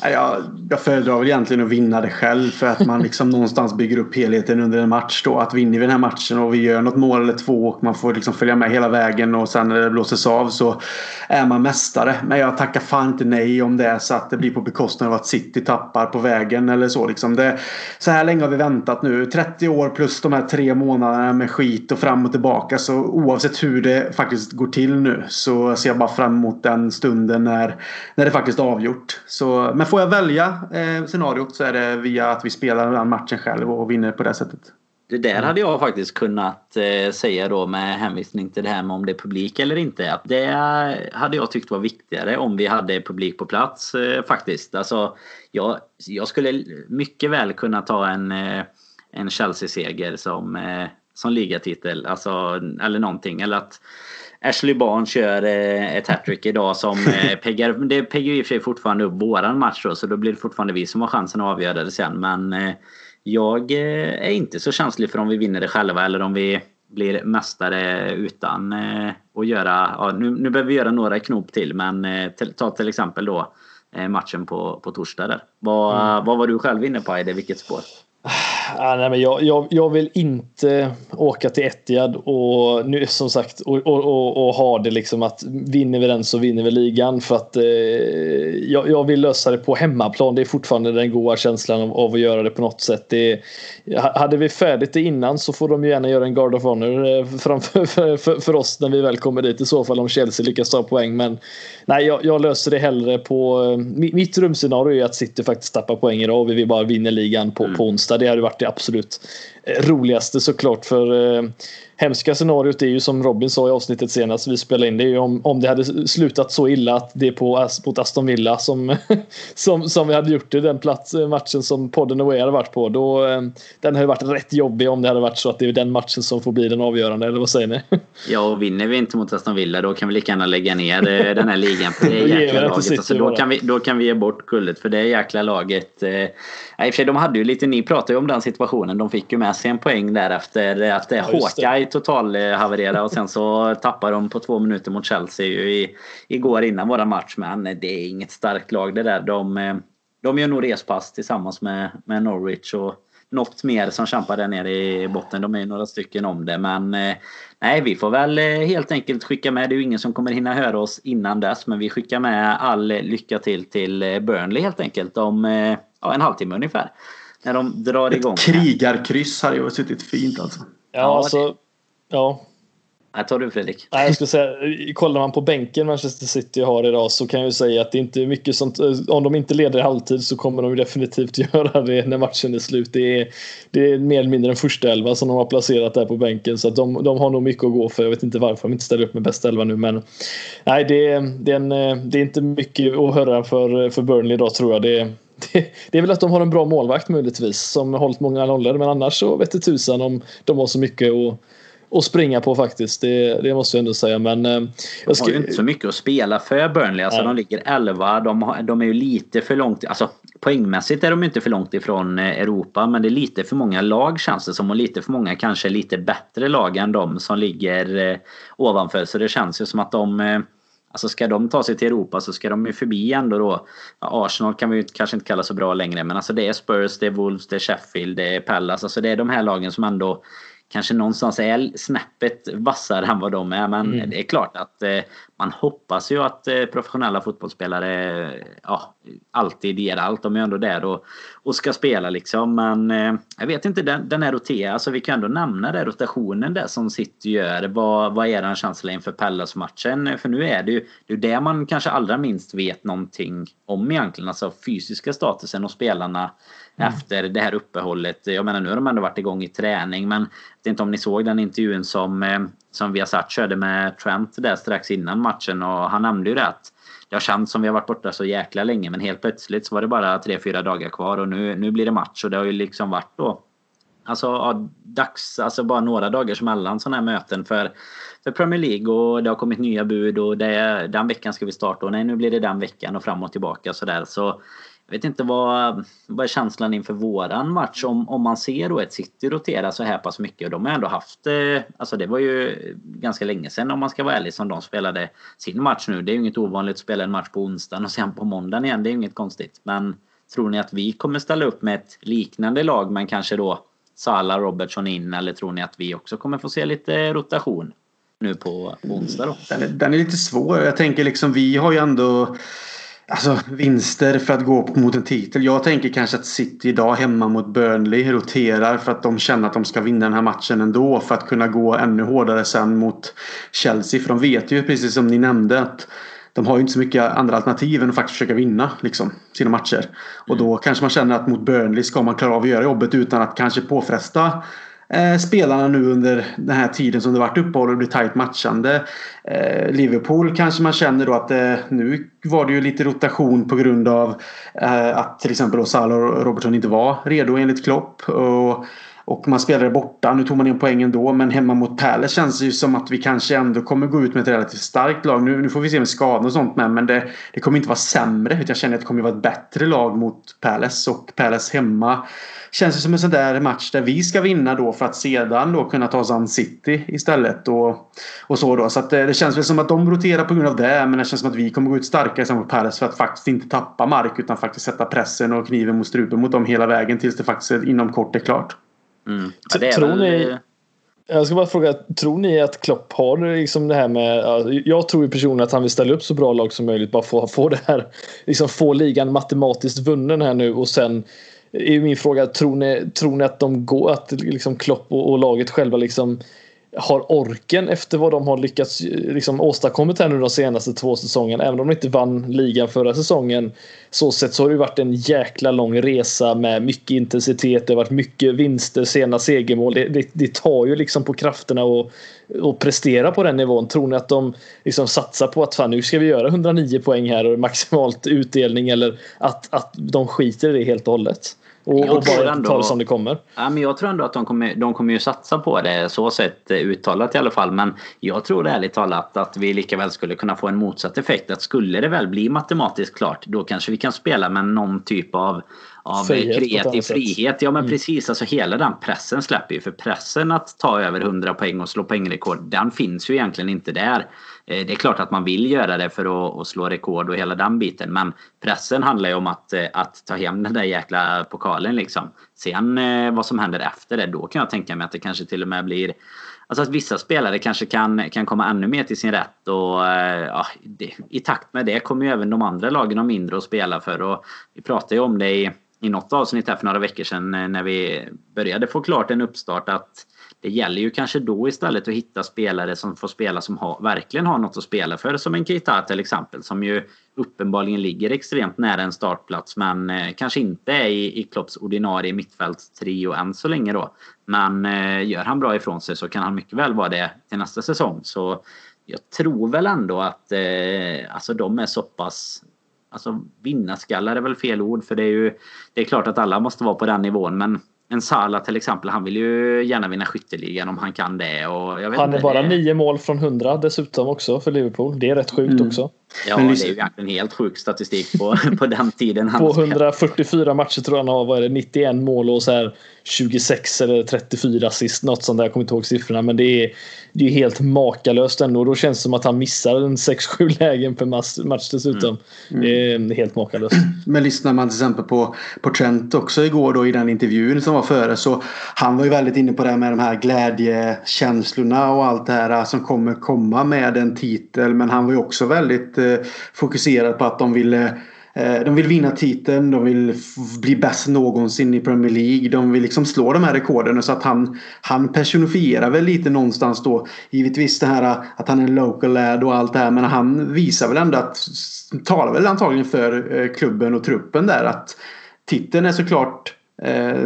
Jag, jag föredrar väl egentligen att vinna det själv för att man liksom någonstans bygger upp helheten under en match. Då. Att vinner vi den här matchen och vi gör något mål eller två och man får liksom följa med hela vägen och sen när det blåses av så är man mästare. Men jag tackar fan inte nej om det är så att det blir på bekostnad av att City tappar på vägen eller så. Liksom det, så här länge har vi väntat nu. 30 år plus de här tre månaderna med skit och fram och tillbaka. Så oavsett hur det faktiskt går till nu så ser jag bara fram emot den stunden när, när det faktiskt är avgjort. Så, men får jag välja eh, scenariot så är det via att vi spelar den matchen själv och vinner på det sättet. Det där hade jag faktiskt kunnat eh, säga då med hänvisning till det här med om det är publik eller inte. Att det hade jag tyckt var viktigare om vi hade publik på plats eh, faktiskt. Alltså, jag, jag skulle mycket väl kunna ta en, eh, en Chelsea-seger som, eh, som ligatitel. Alltså, eller någonting. Eller att Ashley Barnes kör eh, ett hattrick idag som eh, peggar, det peggar i och för sig fortfarande upp våran match då, så då blir det fortfarande vi som har chansen att avgöra det sen. Men eh, jag är inte så känslig för om vi vinner det själva eller om vi blir mästare utan att göra... Ja, nu, nu behöver vi göra några knop till men ta till exempel då matchen på, på torsdag där. Vad, mm. vad var du själv inne på Eide? Vilket spår? Ah, nej, men jag, jag, jag, vill inte åka till Etihad och nu som sagt och, och, och, och, ha det liksom att vinner vi den så vinner vi ligan för att eh, jag, jag, vill lösa det på hemmaplan. Det är fortfarande den goda känslan av, av att göra det på något sätt. Det, hade vi färdigt det innan så får de gärna göra en Guard of Honor eh, framför för, för, för, oss när vi väl kommer dit i så fall om Chelsea lyckas ta poäng. Men nej, jag, jag löser det hellre på eh, mitt rumscenario är att City faktiskt tappar poäng idag och vi bara vinner ligan på, mm. på onsdag. Det hade varit det absolut eh, roligaste såklart för eh, hemska scenariot är ju som Robin sa i avsnittet senast vi spelade in det är ju om, om det hade slutat så illa att det är på, mot Aston Villa som, som, som vi hade gjort det den plats, eh, matchen som podden Away hade varit på. Då, den hade varit rätt jobbig om det hade varit så att det är den matchen som får bli den avgörande eller vad säger ni? Ja och vinner vi inte mot Aston Villa då kan vi lika gärna lägga ner den här ligan för det jäkla laget. Alltså, då, kan vi, då kan vi ge bort guldet för det jäkla laget i och för sig, de hade ju lite, ni pratade ju om den situationen. De fick ju med sig en poäng där efter att ja, Hawkeye total havererade och sen så tappade de på två minuter mot Chelsea i, igår innan våra match. Men det är inget starkt lag det där. De, de gör nog respass tillsammans med, med Norwich och något mer som kämpar där nere i botten. De är ju några stycken om det men nej vi får väl helt enkelt skicka med. Det är ju ingen som kommer hinna höra oss innan dess men vi skickar med all lycka till till Burnley helt enkelt. De ja, en halvtimme ungefär. När de drar igång. Ett krigarkryss hade ju suttit fint alltså. Ja, ja alltså. Ja. Nej, tar du Fredrik. Nej, jag skulle säga, kollar man på bänken Manchester City har idag så kan jag säga att det inte är mycket sånt. Om de inte leder i halvtid så kommer de definitivt göra det när matchen är slut. Det är, det är mer eller mindre den första elva som de har placerat där på bänken. Så att de, de har nog mycket att gå för. Jag vet inte varför de inte ställer upp med bästa elva nu. Men nej, det, det, är en, det är inte mycket att höra för, för Burnley idag tror jag. Det, det, det, är väl att de har en bra målvakt möjligtvis som har hållit många nollor men annars så vet det tusan om de har så mycket att, att springa på faktiskt. Det, det måste jag ändå säga. Men, eh, de har ju inte så mycket att spela för Burnley. Alltså, de ligger 11. De, har, de är ju lite för långt. Alltså, poängmässigt är de inte för långt ifrån eh, Europa men det är lite för många lag känns det som och lite för många kanske lite bättre lag än de som ligger eh, ovanför. Så det känns ju som att de Alltså ska de ta sig till Europa så ska de ju förbi ändå då. Ja, Arsenal kan vi ju kanske inte kalla så bra längre men alltså det är Spurs, det är Wolves, det är Sheffield, det är Palace. Alltså det är de här lagen som ändå kanske någonstans är snäppet vassare än vad de är. Men mm. det är klart att eh, man hoppas ju att eh, professionella fotbollsspelare ja, alltid ger allt. De är ändå där och, och ska spela liksom. Men eh, jag vet inte, den, den här roterar, alltså vi kan ändå nämna det, rotationen där som City gör. Vad, vad är den känsla inför Pallas-matchen? För nu är det ju det, är det man kanske allra minst vet någonting om egentligen. Alltså fysiska statusen och spelarna mm. efter det här uppehållet. Jag menar nu har de ändå varit igång i träning men jag vet inte om ni såg den intervjun som, eh, som Viasat körde med Trent där strax innan matchen och han nämnde ju det att det har känts som vi har varit borta så jäkla länge men helt plötsligt så var det bara tre fyra dagar kvar och nu, nu blir det match och det har ju liksom varit då Alltså ja, dags, alltså bara några dagars mellan sådana här möten för, för Premier League och det har kommit nya bud och det, den veckan ska vi starta och nej nu blir det den veckan och fram och tillbaka sådär så jag vet inte vad, vad är känslan inför våran match om, om man ser då ett City rotera så här pass mycket. Och de har ändå haft, eh, alltså det var ju ganska länge sedan om man ska vara ärlig som de spelade sin match nu. Det är ju inget ovanligt att spela en match på onsdagen och sen på måndagen igen. Det är ju inget konstigt. Men tror ni att vi kommer ställa upp med ett liknande lag men kanske då Salah Robertson in eller tror ni att vi också kommer få se lite rotation nu på onsdag då? Den är, den är lite svår. Jag tänker liksom vi har ju ändå Alltså vinster för att gå mot en titel. Jag tänker kanske att City idag hemma mot Burnley roterar för att de känner att de ska vinna den här matchen ändå. För att kunna gå ännu hårdare sen mot Chelsea. För de vet ju precis som ni nämnde att de har ju inte så mycket andra alternativ än att faktiskt försöka vinna liksom, sina matcher. Och då kanske man känner att mot Burnley ska man klara av att göra jobbet utan att kanske påfresta eh, spelarna nu under den här tiden som det varit uppehåll och det blir tajt matchande. Eh, Liverpool kanske man känner då att eh, nu var det ju lite rotation på grund av eh, att till exempel Salah och Robertson inte var redo enligt Klopp. Och och man spelade borta. Nu tog man in poäng ändå. Men hemma mot Palace känns det ju som att vi kanske ändå kommer gå ut med ett relativt starkt lag. Nu, nu får vi se med skador och sånt med. Men det, det kommer inte vara sämre. Utan Jag känner att det kommer vara ett bättre lag mot Palace. Och Palace hemma känns det som en sån där match där vi ska vinna då för att sedan då kunna ta oss an City istället. Och, och så då. Så att det, det känns väl som att de roterar på grund av det. Men det känns som att vi kommer gå ut starkare mot Palace för att faktiskt inte tappa mark. Utan faktiskt sätta pressen och kniven mot strupen mot dem hela vägen tills det faktiskt inom kort är klart. Mm. Ja, det är Tror väl... ni- Jag ska bara fråga, tror ni att Klopp har liksom det här med, ja, jag tror ju personligen att han vill ställa upp så bra lag som möjligt, bara få, få det här, liksom få ligan matematiskt vunnen här nu och sen är min fråga, tror ni, tror ni att de går, att liksom Klopp och, och laget själva liksom har orken efter vad de har lyckats eh, liksom åstadkommit här nu de senaste två säsongerna. Även om de inte vann ligan förra säsongen. Så sett så har det varit en jäkla lång resa med mycket intensitet. Det har varit mycket vinster, sena segermål. Det, det, det tar ju liksom på krafterna och, och prestera på den nivån. Tror ni att de liksom satsar på att fan, nu ska vi göra 109 poäng här och maximalt utdelning eller att, att de skiter i det helt och hållet? Och, och bara ändå- tar det som det kommer. Ja, men jag tror ändå att de kommer, de kommer ju satsa på det så sett eh, uttalat i alla fall. Men jag tror ärligt talat att vi lika väl skulle kunna få en motsatt effekt. Att skulle det väl bli matematiskt klart då kanske vi kan spela med någon typ av av Frihet kreativ sätt. frihet. Ja men Mm. precis, alltså hela den pressen släpper ju. För pressen att ta över 100 poäng och slå poängrekord, den finns ju egentligen inte där. Eh, det är klart att man vill göra det för att, slå rekord och hela den biten. Men pressen handlar ju om att, eh, att ta hem den där jäkla pokalen liksom. Sen eh, vad som händer efter det, då kan jag tänka mig att det kanske till och med blir Alltså att vissa spelare kanske kan, kan komma ännu mer till sin rätt och ja, det, i takt med det kommer ju även de andra lagen ha mindre att spela för. Och vi pratade ju om det i, i något avsnitt här för några veckor sedan när vi började få klart en uppstart att det gäller ju kanske då istället att hitta spelare som får spela som har, verkligen har något att spela för. Som en Keita till exempel som ju uppenbarligen ligger extremt nära en startplats men eh, kanske inte är i, i Klopps ordinarie mittfältstrio än så länge då. Men eh, gör han bra ifrån sig så kan han mycket väl vara det till nästa säsong. Så jag tror väl ändå att eh, alltså de är så pass Alltså vinnarskallar är väl fel ord för det är ju Det är klart att alla måste vara på den nivån men en Salah till exempel han vill ju gärna vinna skytteligan om han kan det. Och Han är bara det, nio mål från 100 dessutom också för Liverpool. Det är rätt sjukt Mm. också. Ja Men det lyssna- är ju egentligen helt sjuk statistik på, på den tiden han På spelade. 144 matcher tror jag han har vad är det, 91 mål och så här 26 eller 34 assist. Något sånt där. Jag kommer inte ihåg siffrorna. Men det är, det är helt makalöst ändå. Och då känns det som att han missar en 6-7 lägen per match, dessutom. Mm. Det är helt makalöst. Men lyssnar man till exempel på, på Trent också igår då i den intervjun som var före så han var ju väldigt inne på det här med de här glädjekänslorna och allt det här som kommer komma med en titel. Men han var ju också väldigt Eh, fokuserat fokuserad på att de ville eh, de vill vinna titeln, de vill bli bäst någonsin i Premier League. De vill liksom slå de här rekorden. Så att han, han personifierar väl lite någonstans då. Givetvis det här eh, att han är en local lad och allt det här. Men han visar väl ändå att, talar väl antagligen för klubben och truppen där. Att titeln är såklart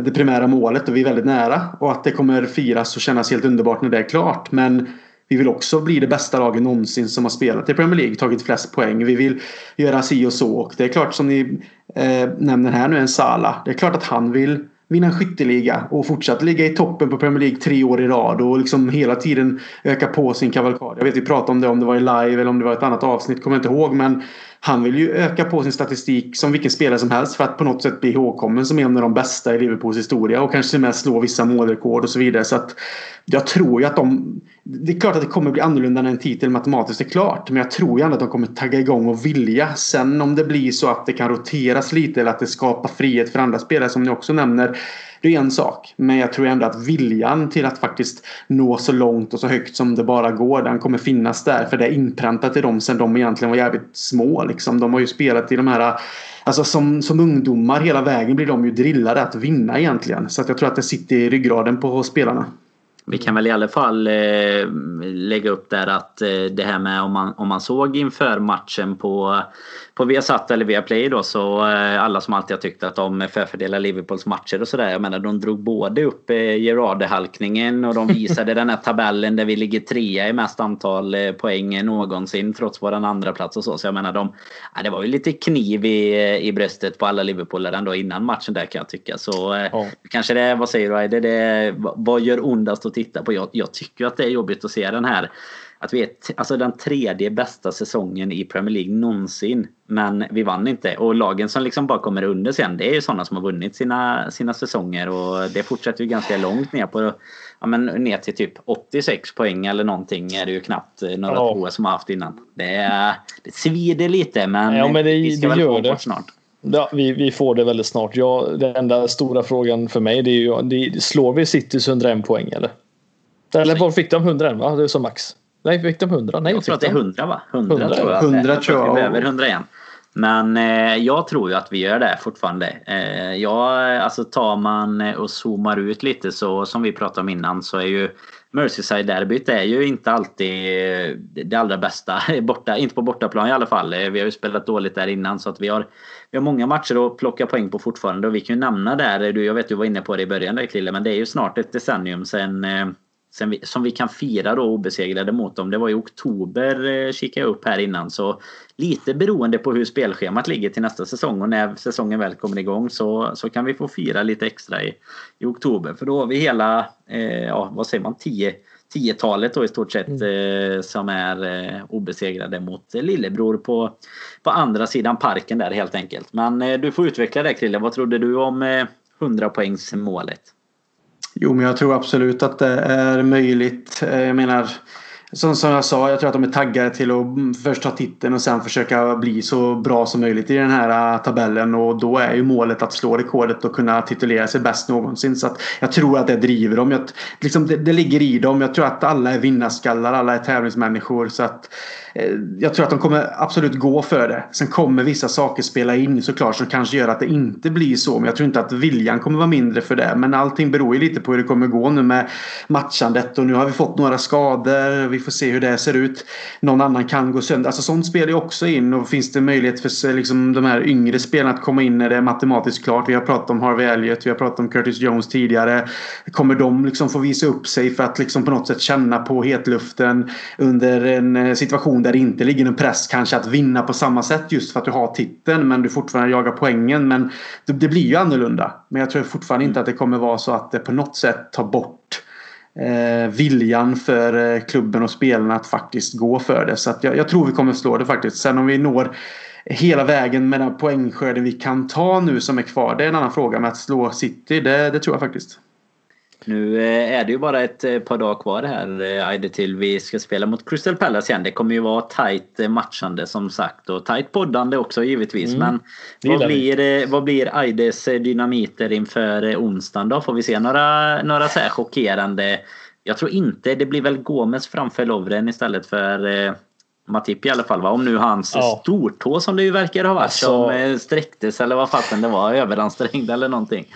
det primära målet och vi är väldigt nära. Och att det kommer firas och kännas helt underbart när det är klart. Men vi vill också bli det bästa laget någonsin som har spelat i Premier League. Tagit flest poäng. Vi vill göra si och så. Och det är klart som ni eh, nämner här nu en Sala. Det är klart att han vill vinna en skytteliga och fortsatt ligga i toppen på Premier League tre år i rad och liksom hela tiden öka på sin kavalkad. Jag vet vi pratade om det om det var i live eller om det var ett annat avsnitt, kommer jag inte ihåg. Men han vill ju öka på sin statistik som vilken spelare som helst för att på något sätt bli ihågkommen som en av de bästa i Liverpools historia och kanske till och med slå vissa målrekord och så vidare. Så att jag tror ju att de... Det är klart att det kommer bli annorlunda när en titel matematiskt är klart. Men jag tror ju ändå att de kommer tagga igång och vilja. Sen om det blir så att det kan roteras lite eller att det skapar frihet för andra spelare som ni också nämner. Det är en sak. Men jag tror ändå att viljan till att faktiskt nå så långt och så högt som det bara går. Den kommer finnas där. För det är inpräntat i dem sen de egentligen var jävligt små. Liksom. De har ju spelat i de här Alltså som, som ungdomar hela vägen blir de ju drillade att vinna egentligen. Så att jag tror att det sitter i ryggraden på spelarna. Vi kan väl i alla fall eh, lägga upp där att eh, det här med om man, om man såg inför matchen på, på Viasat eller Viaplay då så eh, alla som alltid har tyckt att de förfördelar Liverpools matcher och sådär. Jag menar de drog både upp eh, Gerardehalkningen och de visade den här tabellen där vi ligger trea i mest antal eh, poäng någonsin trots våran andra plats och så. Så jag menar de, ja, det var ju lite kniv i, i bröstet på alla Liverpoolare ändå innan matchen där kan jag tycka. Så ja. kanske det, vad säger du Aide, det, vad gör ondast att titta på? Jag, jag tycker att det är jobbigt att se den här att vi är alltså den tredje bästa säsongen i Premier League någonsin. Men vi vann inte. Och lagen som liksom bara kommer under sen det är ju sådana som har vunnit sina, sina säsonger. Och det fortsätter ju ganska långt ner på ja, men ner till typ 86 poäng eller någonting är det ju knappt några ja. tvåor som har haft innan. Det, det svider lite men, ja, men det, vi ska det väl få det. bort snart. Ja, vi, vi får det väldigt snart. Ja, den enda stora frågan för mig det är ju det, slår vi Citys 101 poäng eller? Eller var fick de 101 va? Det är som max. Nej, fick de 100? Nej, jag tror att det är 100 va? 100, 100 tror jag. 100 tror jag. Vi behöver 101. Men eh, jag tror ju att vi gör det fortfarande. Eh, ja, alltså tar man och zoomar ut lite så som vi pratade om innan så är ju Merseyside-derbyt är ju inte alltid det allra bästa. Borta, inte på bortaplan i alla fall. Eh, vi har ju spelat dåligt där innan så att vi har, vi har många matcher att plocka poäng på fortfarande. Och vi kan ju nämna där, du, jag vet du var inne på det i början där Krille, men det är ju snart ett decennium sen eh, vi, som vi kan fira då obesegrade mot dem. Det var i oktober eh, kikade jag upp här innan. Så lite beroende på hur spelschemat ligger till nästa säsong och när säsongen väl kommer igång så, så kan vi få fira lite extra i, i oktober. För då har vi hela, eh, ja vad säger man, 10 10-talet då i stort sett mm. eh, som är eh, obesegrade mot lillebror på, på andra sidan parken där helt enkelt. Men eh, du får utveckla det Krille. Vad trodde du om 100 poängs målet? Jo, men jag tror absolut att det är möjligt. Eh, jag menar, som, som jag sa, jag tror att de är taggade till att först ta titeln och sen försöka bli så bra som möjligt i den här eh, tabellen. Och då är ju målet att slå rekordet och kunna titulera sig bäst någonsin. Så att jag tror att det driver dem. Jag, liksom, det, det ligger i dem. Jag tror att alla är vinnarskallar, alla är tävlingsmänniskor. Så att Eh, Eh, jag tror att de kommer absolut gå för det. Sen kommer vissa saker spela in såklart som kanske gör att det inte blir så. Men jag tror inte att viljan kommer vara mindre för det. Men allting beror ju lite på hur det kommer gå nu med matchandet. Och nu har vi fått några skador. Vi får se hur det ser ut. Någon annan kan gå sönder. Alltså sånt spelar ju också in. Och finns det möjlighet för liksom, de här yngre spelarna att komma in när det är matematiskt klart. Vi har pratat om Harvey Elliott. Vi har pratat om Curtis Jones tidigare. Kommer de liksom få visa upp sig för att liksom på något sätt känna på hetluften under en eh, situation där det inte ligger en press kanske att vinna på samma sätt just för att du har titeln men du fortfarande jagar poängen. Men det, det blir ju annorlunda. Men jag tror fortfarande inte att det kommer vara så att det på något sätt tar bort eh, viljan för eh, klubben och spelarna att faktiskt gå för det. Så att jag, jag tror vi kommer slå det faktiskt. Sen om vi når hela vägen med den poängskörden vi kan ta nu som är kvar. Det är en annan fråga. Men att slå City, det, det tror jag faktiskt. Nu eh, är det ju bara ett eh, par dagar kvar här eh, Aide till vi ska spela mot Crystal Palace igen. Det kommer ju vara tight matchande som sagt och tight poddande också givetvis. Mm. Men vad blir, vad blir Aides dynamiter inför onsdagen då? Får vi se några, några så här chockerande? Jag tror inte det blir väl Gomes framför Lovren istället för Matip i alla fall va? Om nu hans ja. stortå som det ju verkar ha varit alltså... som sträcktes eller vad fatten det var överansträngd eller någonting.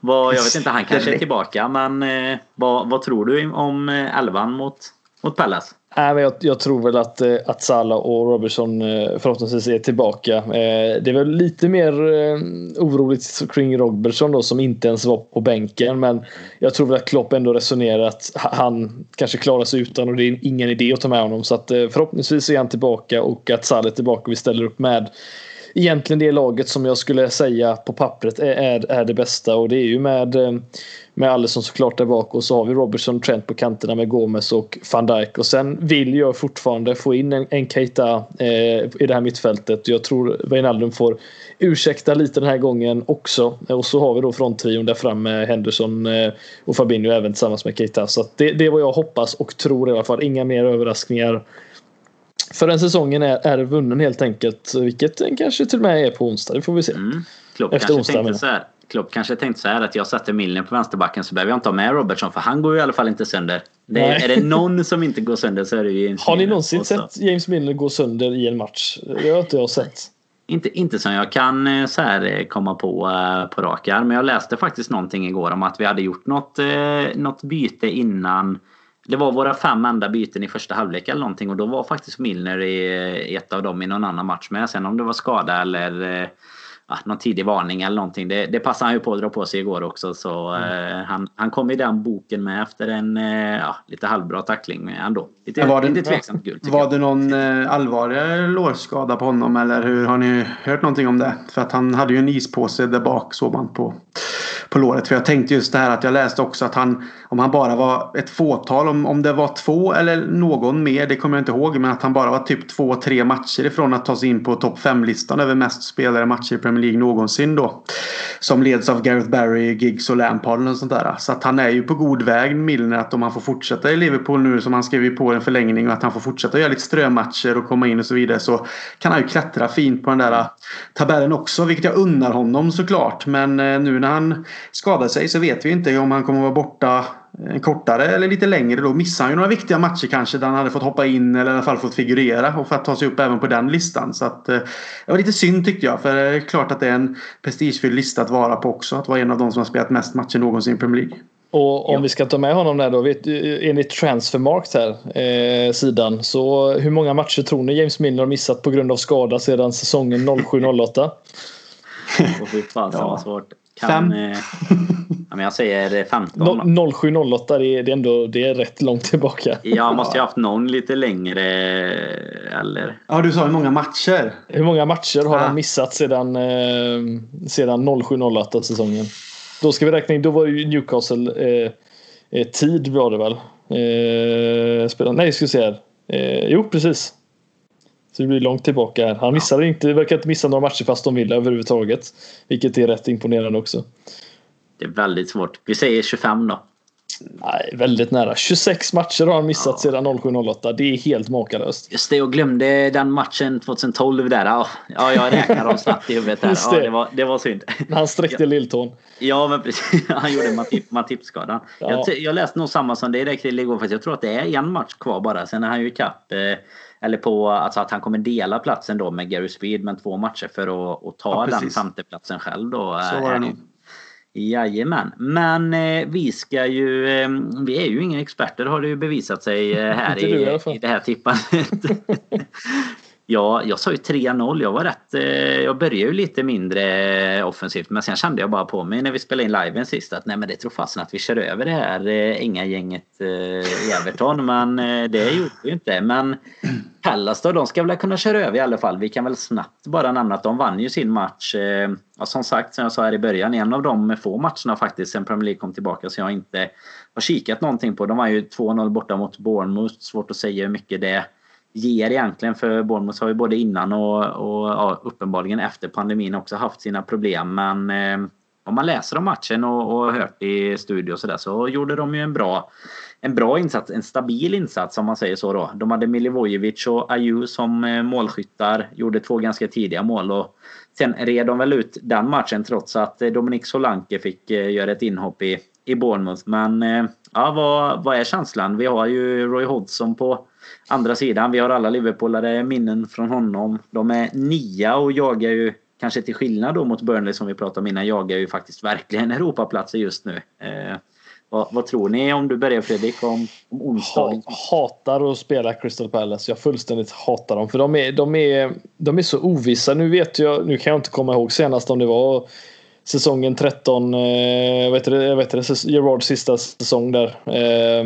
Vad, jag vet inte, han kanske är tillbaka men eh, vad, vad tror du om eh, elvan mot, mot Pallas? Nej, men jag, jag, tror väl att, eh, att Salah och Robertson eh, förhoppningsvis är tillbaka. Eh, det är väl lite mer oroligt kring Robertson då som inte ens var på bänken. Men jag tror väl att Klopp ändå resonerar att han kanske klarar sig utan och det är ingen idé att ta med honom. Så att förhoppningsvis är han tillbaka och att Salah är tillbaka och vi ställer upp med egentligen det laget som jag skulle säga på pappret är, är det bästa och det är ju med med Alisson såklart där bak och så har vi Robertson Trent på kanterna med Gomes och van Dijk och sen vill jag fortfarande få in en, en Keita eh, i det här mittfältet. Jag tror Wijnaldum får ursäkta lite den här gången också och så har vi då fronttrion där fram med Henderson eh, och Fabinho även tillsammans med Keita så det, det är vad jag hoppas och tror i alla fall. Inga mer överraskningar för den säsongen är, är vunnen helt enkelt. Vilket kanske till och med är på onsdag. Det får vi se. Mm. Klopp, Efter kanske onsdag, tänkte så här, Klopp kanske tänkte så här att jag satte Milner på vänsterbacken så behöver jag inte ha med Robertson för han går ju i alla fall inte sönder. Det är, är det någon som inte går sönder så är det ju Har ni någonsin sett James Milner gå sönder i en match? Det har inte jag sett. Inte, inte som jag kan eh, så här, eh, komma på uh, på rak arm. Men jag läste faktiskt någonting igår om att vi hade gjort något, något byte innan. Det var våra fem enda byten i första halvlek eller någonting och då var faktiskt Milner i, ett av dem i någon annan match med. Sen om det var skada eller ja, någon tidig varning eller någonting. Det, det passade han ju på att dra på sig igår också. Så mm. eh, han, han kom i den boken med efter en eh, ja, lite halvbra tackling ändå. Lite, var det, lite tveksamt gult. Var det någon eh, allvarligare lårskada på honom eller hur? Har ni hört någonting om det? För att han hade ju en ispåse där bak såg man på på låret. För jag tänkte just det här att jag läste också att han om han bara var ett fåtal, om, om det var två eller någon mer, det kommer jag inte ihåg. Men att han bara var typ två, tre matcher ifrån att ta sig in på topp fem-listan över mest spelade matcher i Premier League någonsin då. Som leds av Gareth Barry, Giggs och Lampard och sånt där. Så att han är ju på god väg, Milner, att om han får fortsätta i Liverpool nu som han skrev ju på en förlängning och att han får fortsätta göra lite strömatcher och komma in och så vidare så kan han ju klättra fint på den där tabellen också. Vilket jag unnar honom såklart. Men eh, nu när han skadar sig så vet vi inte om han kommer vara borta en kortare eller lite längre då missar han ju några viktiga matcher kanske där han hade fått hoppa in eller i alla fall fått figurera och för att ta sig upp även på den listan. Så att, eh, det var lite synd tyckte jag för det är klart att det är en prestigefylld lista att vara på också. Att vara en av de som har spelat mest matcher någonsin i Premier League. Och om ja. vi ska ta med honom där då, vet, enligt Transfermarkt här, eh, sidan, så hur många matcher tror ni James Milner har missat på grund av skada sedan säsongen 07-08? Och fy fan ja. svårt. Kan, Fem. Eh, ja, men jag säger 15. 0708 det är, det, är ändå, det är rätt långt tillbaka. Jag måste ju haft någon lite längre eller? Ja du sa hur många matcher? Hur många matcher har ja. han missat sedan, eh, sedan 0708 säsongen? Då ska vi räkna in, då var ju Newcastle eh, eh, tid var det väl? Eh, spela, nej, ska vi se här. Eh, jo, precis. Så det blir långt tillbaka här. Han missade inte, verkar inte missa några matcher fast de vill överhuvudtaget. Vilket är rätt imponerande också. Det är väldigt svårt. Vi säger 25 då. Nej, väldigt nära. 26 matcher har han missat ja. sedan 07-08. Det är helt makalöst. Just det, jag glömde den matchen 2012 där. Ja, jag räknar dem snabbt i huvudet där. Ja, det, var, det var synd. När han sträckte ja. lilltån. Ja, men precis. Han gjorde Matip-skadan. Ja. Jag, jag läste nog samma som dig där igår. För jag tror att det är en match kvar bara. Sen är han ju ikapp. Eh, eller på alltså att han kommer dela platsen då med Gary Speed med två matcher för att, att ta ja, den femteplatsen själv då. Så var det nog. Jajamän. Men eh, vi ska ju... Eh, vi är ju inga experter har det ju bevisat sig eh, här i, i, i det här tippandet. Ja, jag sa ju 3-0. Jag var rätt... Eh, jag började ju lite mindre eh, offensivt men sen kände jag bara på mig när vi spelade in liven sist att nej men det tror fasen att vi kör över det här eh, Inga-gänget i Everton men det gjorde vi ju inte. Men Pallas då, de ska väl kunna köra över i alla fall. Vi kan väl snabbt bara nämna att de vann ju sin match. Ja, som sagt, som jag sa här i början, en av de få matcherna faktiskt sen Premier League kom tillbaka så jag inte har kikat någonting på. De var ju 2-0 borta mot Bournemouth. Svårt att säga hur mycket det ger egentligen för Bournemouth har ju både innan och, och ja, uppenbarligen efter pandemin också haft sina problem. Men eh, om man läser om matchen och, och hört i studio och sådär så gjorde de ju en bra, en bra insats, en stabil insats om man säger så då. De hade Milivojevic och Ayu som eh, målskyttar, gjorde två ganska tidiga mål och sen red de väl ut den matchen trots att eh, Dominik Solanke fick eh, göra ett inhopp i, i Bournemouth. Men eh, ja, vad, vad är känslan? Vi har ju Roy Hodgson på andra sidan. Vi har alla Liverpoolare minnen från honom. De är nia och jagar ju kanske till skillnad då mot Burnley som vi pratade om innan jagar ju faktiskt verkligen Europaplatser just nu. Eh, vad, vad, tror ni om du börjar Fredrik om, om onsdag? hatar att spela Crystal Palace. Jag fullständigt hatar dem för de är, de är, de är så ovissa. Nu vet jag, nu kan jag inte komma ihåg senast om det var säsongen 13, eh, vet du, vet Gerards sista säsong där. Eh,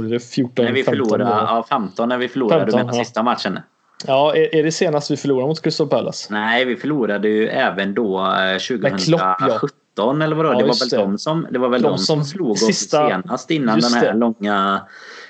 blir det 14, när vi 15 förlorade, ja, 15 när vi förlorade 15, du menar ja. sista matchen? Ja, är, är det senast vi förlorade mot Crystal Palace? Nej, vi förlorade ju även då 2017 Klopp, ja. Eller vadå? Ja, det var väl det. de som, det var väl de, de som slog oss sista, senast innan den här det. långa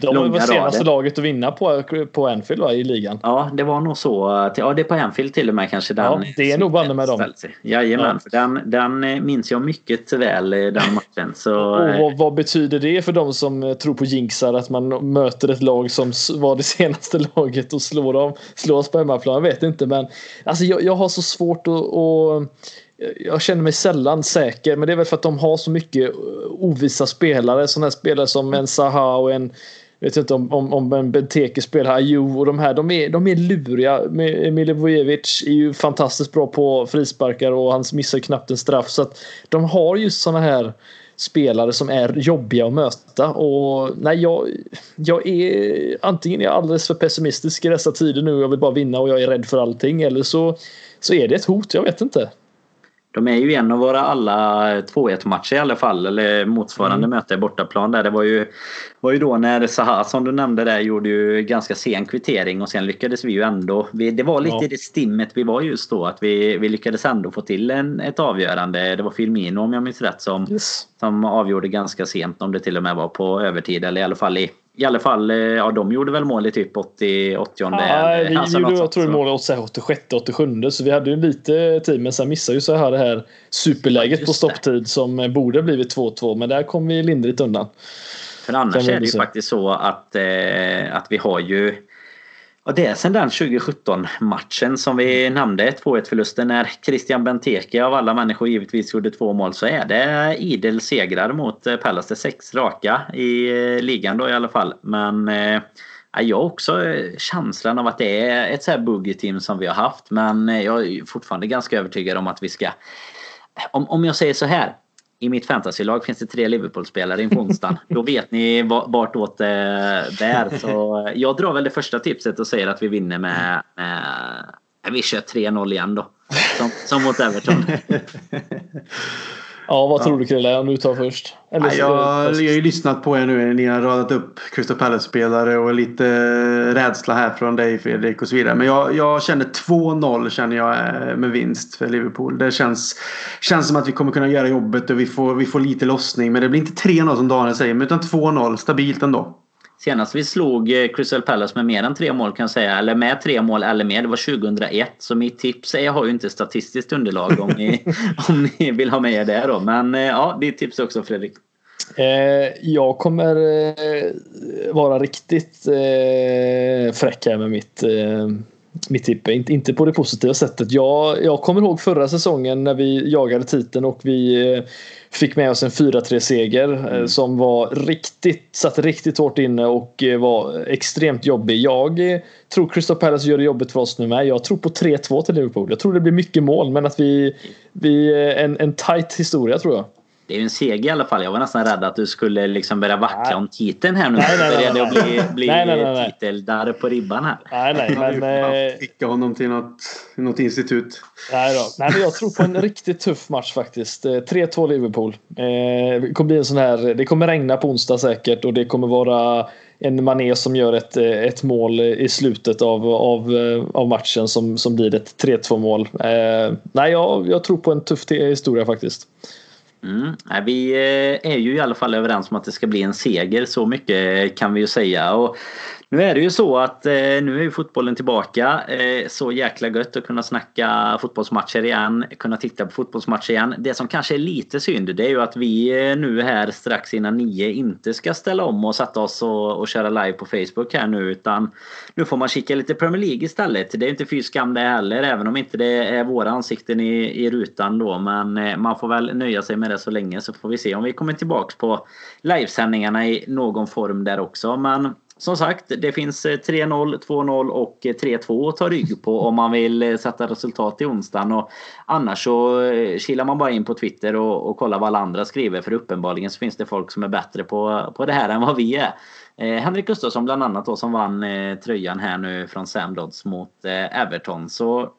de var senaste laget att vinna på, på Anfield va, i ligan. Ja, det var nog så. Ja, det är på Anfield till och med kanske. Den ja, det är nog banne med dem. Jajamän, ja. för den, den eh, minns jag mycket väl, eh, den matchen. Så, och vad, eh, vad, betyder det för de som tror på jinxar att man möter ett lag som var det senaste laget och slår, dem, slår oss på hemmaplan? Jag vet inte, men alltså, jag, jag har så svårt att jag känner mig sällan säker, men det är väl för att de har så mycket eh, ovisa spelare. Sådana spelare som en Zaha och en jag vet inte om, om, om Benteke spelar Ayew och de här. De är, de är luriga. Milivojevic är ju fantastiskt bra på frisparkar och han missar knappt en straff. Så att de har just sådana här spelare som är jobbiga att möta. Och nej, jag, jag är antingen är jag alldeles för pessimistisk i dessa tider nu och jag vill bara vinna och jag är rädd för allting. Eller så, så är det ett hot, jag vet inte. De är ju en av våra alla 2-1 matcher i alla fall. Eller motsvarande mm. möte i bortaplan där. Det var ju, var ju då när Zaha som du nämnde där gjorde ju ganska sen kvittering och sen lyckades vi ju ändå. Vi, det var lite ja. det stimmet vi var just då. Att vi, vi lyckades ändå få till en, ett avgörande. Det var Firmino om jag minns rätt som, yes. som avgjorde ganska sent. Om det till och med var på övertid eller i alla fall i i alla fall, eh, ja de gjorde väl mål i typ 80, 80 Nej, vi alltså gjorde jag tror mål 86, 87 så vi hade ju lite tid men sen missade ju så här det här superläget ja, på stopptid som eh, borde blivit 2-2 men där kom vi lindrigt undan. För annars är det ju faktiskt så att, eh, att vi har ju och det är sen den 2017-matchen som vi nämnde, 2-1 förlusten när Christian Benteke av alla människor givetvis gjorde två mål så är det idel segrar mot eh, Pallas. Det sex raka i eh, ligan då i alla fall. Men eh, jag har också känslan av att det är ett så här boogie-team som vi har haft. Men jag är fortfarande ganska övertygad om att vi ska... Om, om jag säger så här i mitt fantasylag finns det tre Liverpool-spelare inför onsdagen. Då vet ni vartåt det bär. Så jag drar väl det första tipset och säger att vi vinner med... med vi kör 3-0 igen då. Som, som mot Everton. Ja, vad tror du Krille? Om du tar först. Eller, ja, jag, jag har ju lyssnat på er nu. Ni har radat upp Crystal Palace-spelare och lite rädsla här från dig Fredrik och så vidare. Men jag, jag känner 2-0 känner jag eh, med vinst för Liverpool. Det känns, känns som att vi kommer kunna göra jobbet och vi får, vi får lite lossning. Men det blir inte 3-0 som Daniel säger, utan 2-0. Stabilt ändå. Senast vi slog eh, Crystal Palace med mer än tre mål kan jag säga, eller med tre mål eller mer, det var 2001. Så mitt tips är, jag har ju inte statistiskt underlag om ni, om ni vill ha med er det då. Men eh, ja, ditt tips också Fredrik. Eh, jag kommer vara riktigt fräck här med mitt mitt tipp. Inte, inte på det positiva sättet. Jag, jag kommer ihåg förra säsongen när vi jagade titeln och vi fick med oss en 4-3 seger eh, mm. som var riktigt, satt riktigt hårt inne och eh, var extremt jobbig. Jag eh, tror Crystal Palace gör det jobbigt för oss nu med. Jag tror på 3-2 till Liverpool. Jag tror det blir mycket mål men att vi, vi en, en tight historia tror jag. Det är ju en seger i alla fall. Jag var nästan rädd att du skulle liksom börja vackla nej. om titeln här nu. Nej, nej, nej, nej. bli, bli nej, nej, nej, titeldare på ribban här. Nej, nej, men... Skicka honom till något, något institut. Nej, då. nej, men jag tror på en riktigt tuff match faktiskt. 3-2 eh, Liverpool. Eh, det kommer bli en sån här... Det kommer regna på onsdag säkert och det kommer vara en Mané som gör ett, eh, ett mål i slutet av, av, av matchen som, som blir ett 3-2 mål. Eh, nej, jag, jag tror på en tuff historia faktiskt. Mm. Vi eh, är ju i alla fall överens om att det ska bli en seger. Så mycket kan vi ju säga. Och nu är det ju så att eh, nu är ju fotbollen tillbaka. Eh, så jäkla gött att kunna snacka fotbollsmatcher igen. Kunna titta på fotbollsmatcher igen. Det som kanske är lite synd det är ju att vi eh, nu här strax innan nio inte ska ställa om och sätta oss och, och köra live på Facebook här nu. Utan nu får man kika lite Premier League istället. Det är inte fy skam det heller. Även om inte det är våra ansikten i, i rutan då. Men eh, man får väl nöja sig med det så länge så får vi se om vi kommer tillbaks på livesändningarna i någon form där också. Men som sagt, det finns eh, 3-0, 2-0 och eh, 3-2 att ta rygg på om man vill eh, sätta resultat i onsdagen. Och annars så kilar man bara in på Twitter och, och kollar vad alla andra skriver för uppenbarligen så finns det folk som är bättre på, på det här än vad vi är. Eh, Henrik Gustafsson bland annat då som vann eh, tröjan här nu från Sam Dodds mot eh, Everton. Så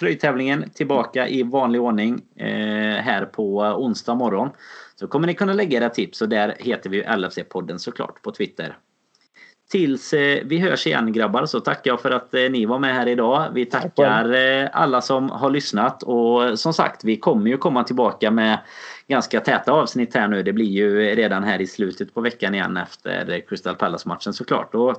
tröjtävlingen tillbaka i vanlig ordning här på onsdag morgon. Så kommer ni kunna lägga era tips och där heter vi LFC-podden såklart på Twitter. Tills eh, vi hörs igen grabbar så tackar jag för att eh, ni var med här idag. Vi tackar eh, alla som har lyssnat och som sagt vi kommer ju komma tillbaka med ganska täta avsnitt här nu. Det blir ju redan här i slutet på veckan igen efter Crystal Palace-matchen såklart. Och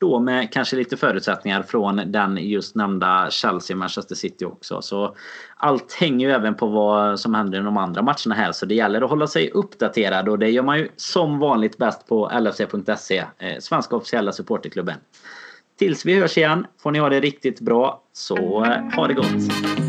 då med kanske lite förutsättningar från den just nämnda Chelsea-Manchester City också. Så allt hänger ju även på vad som händer i de andra matcherna här. Så det gäller att hålla sig uppdaterad och det gör man ju som vanligt bäst på LFC.se, eh, svenska officiella supporterklubben. Tills vi hörs igen får ni ha det riktigt bra. Så eh, ha det gott!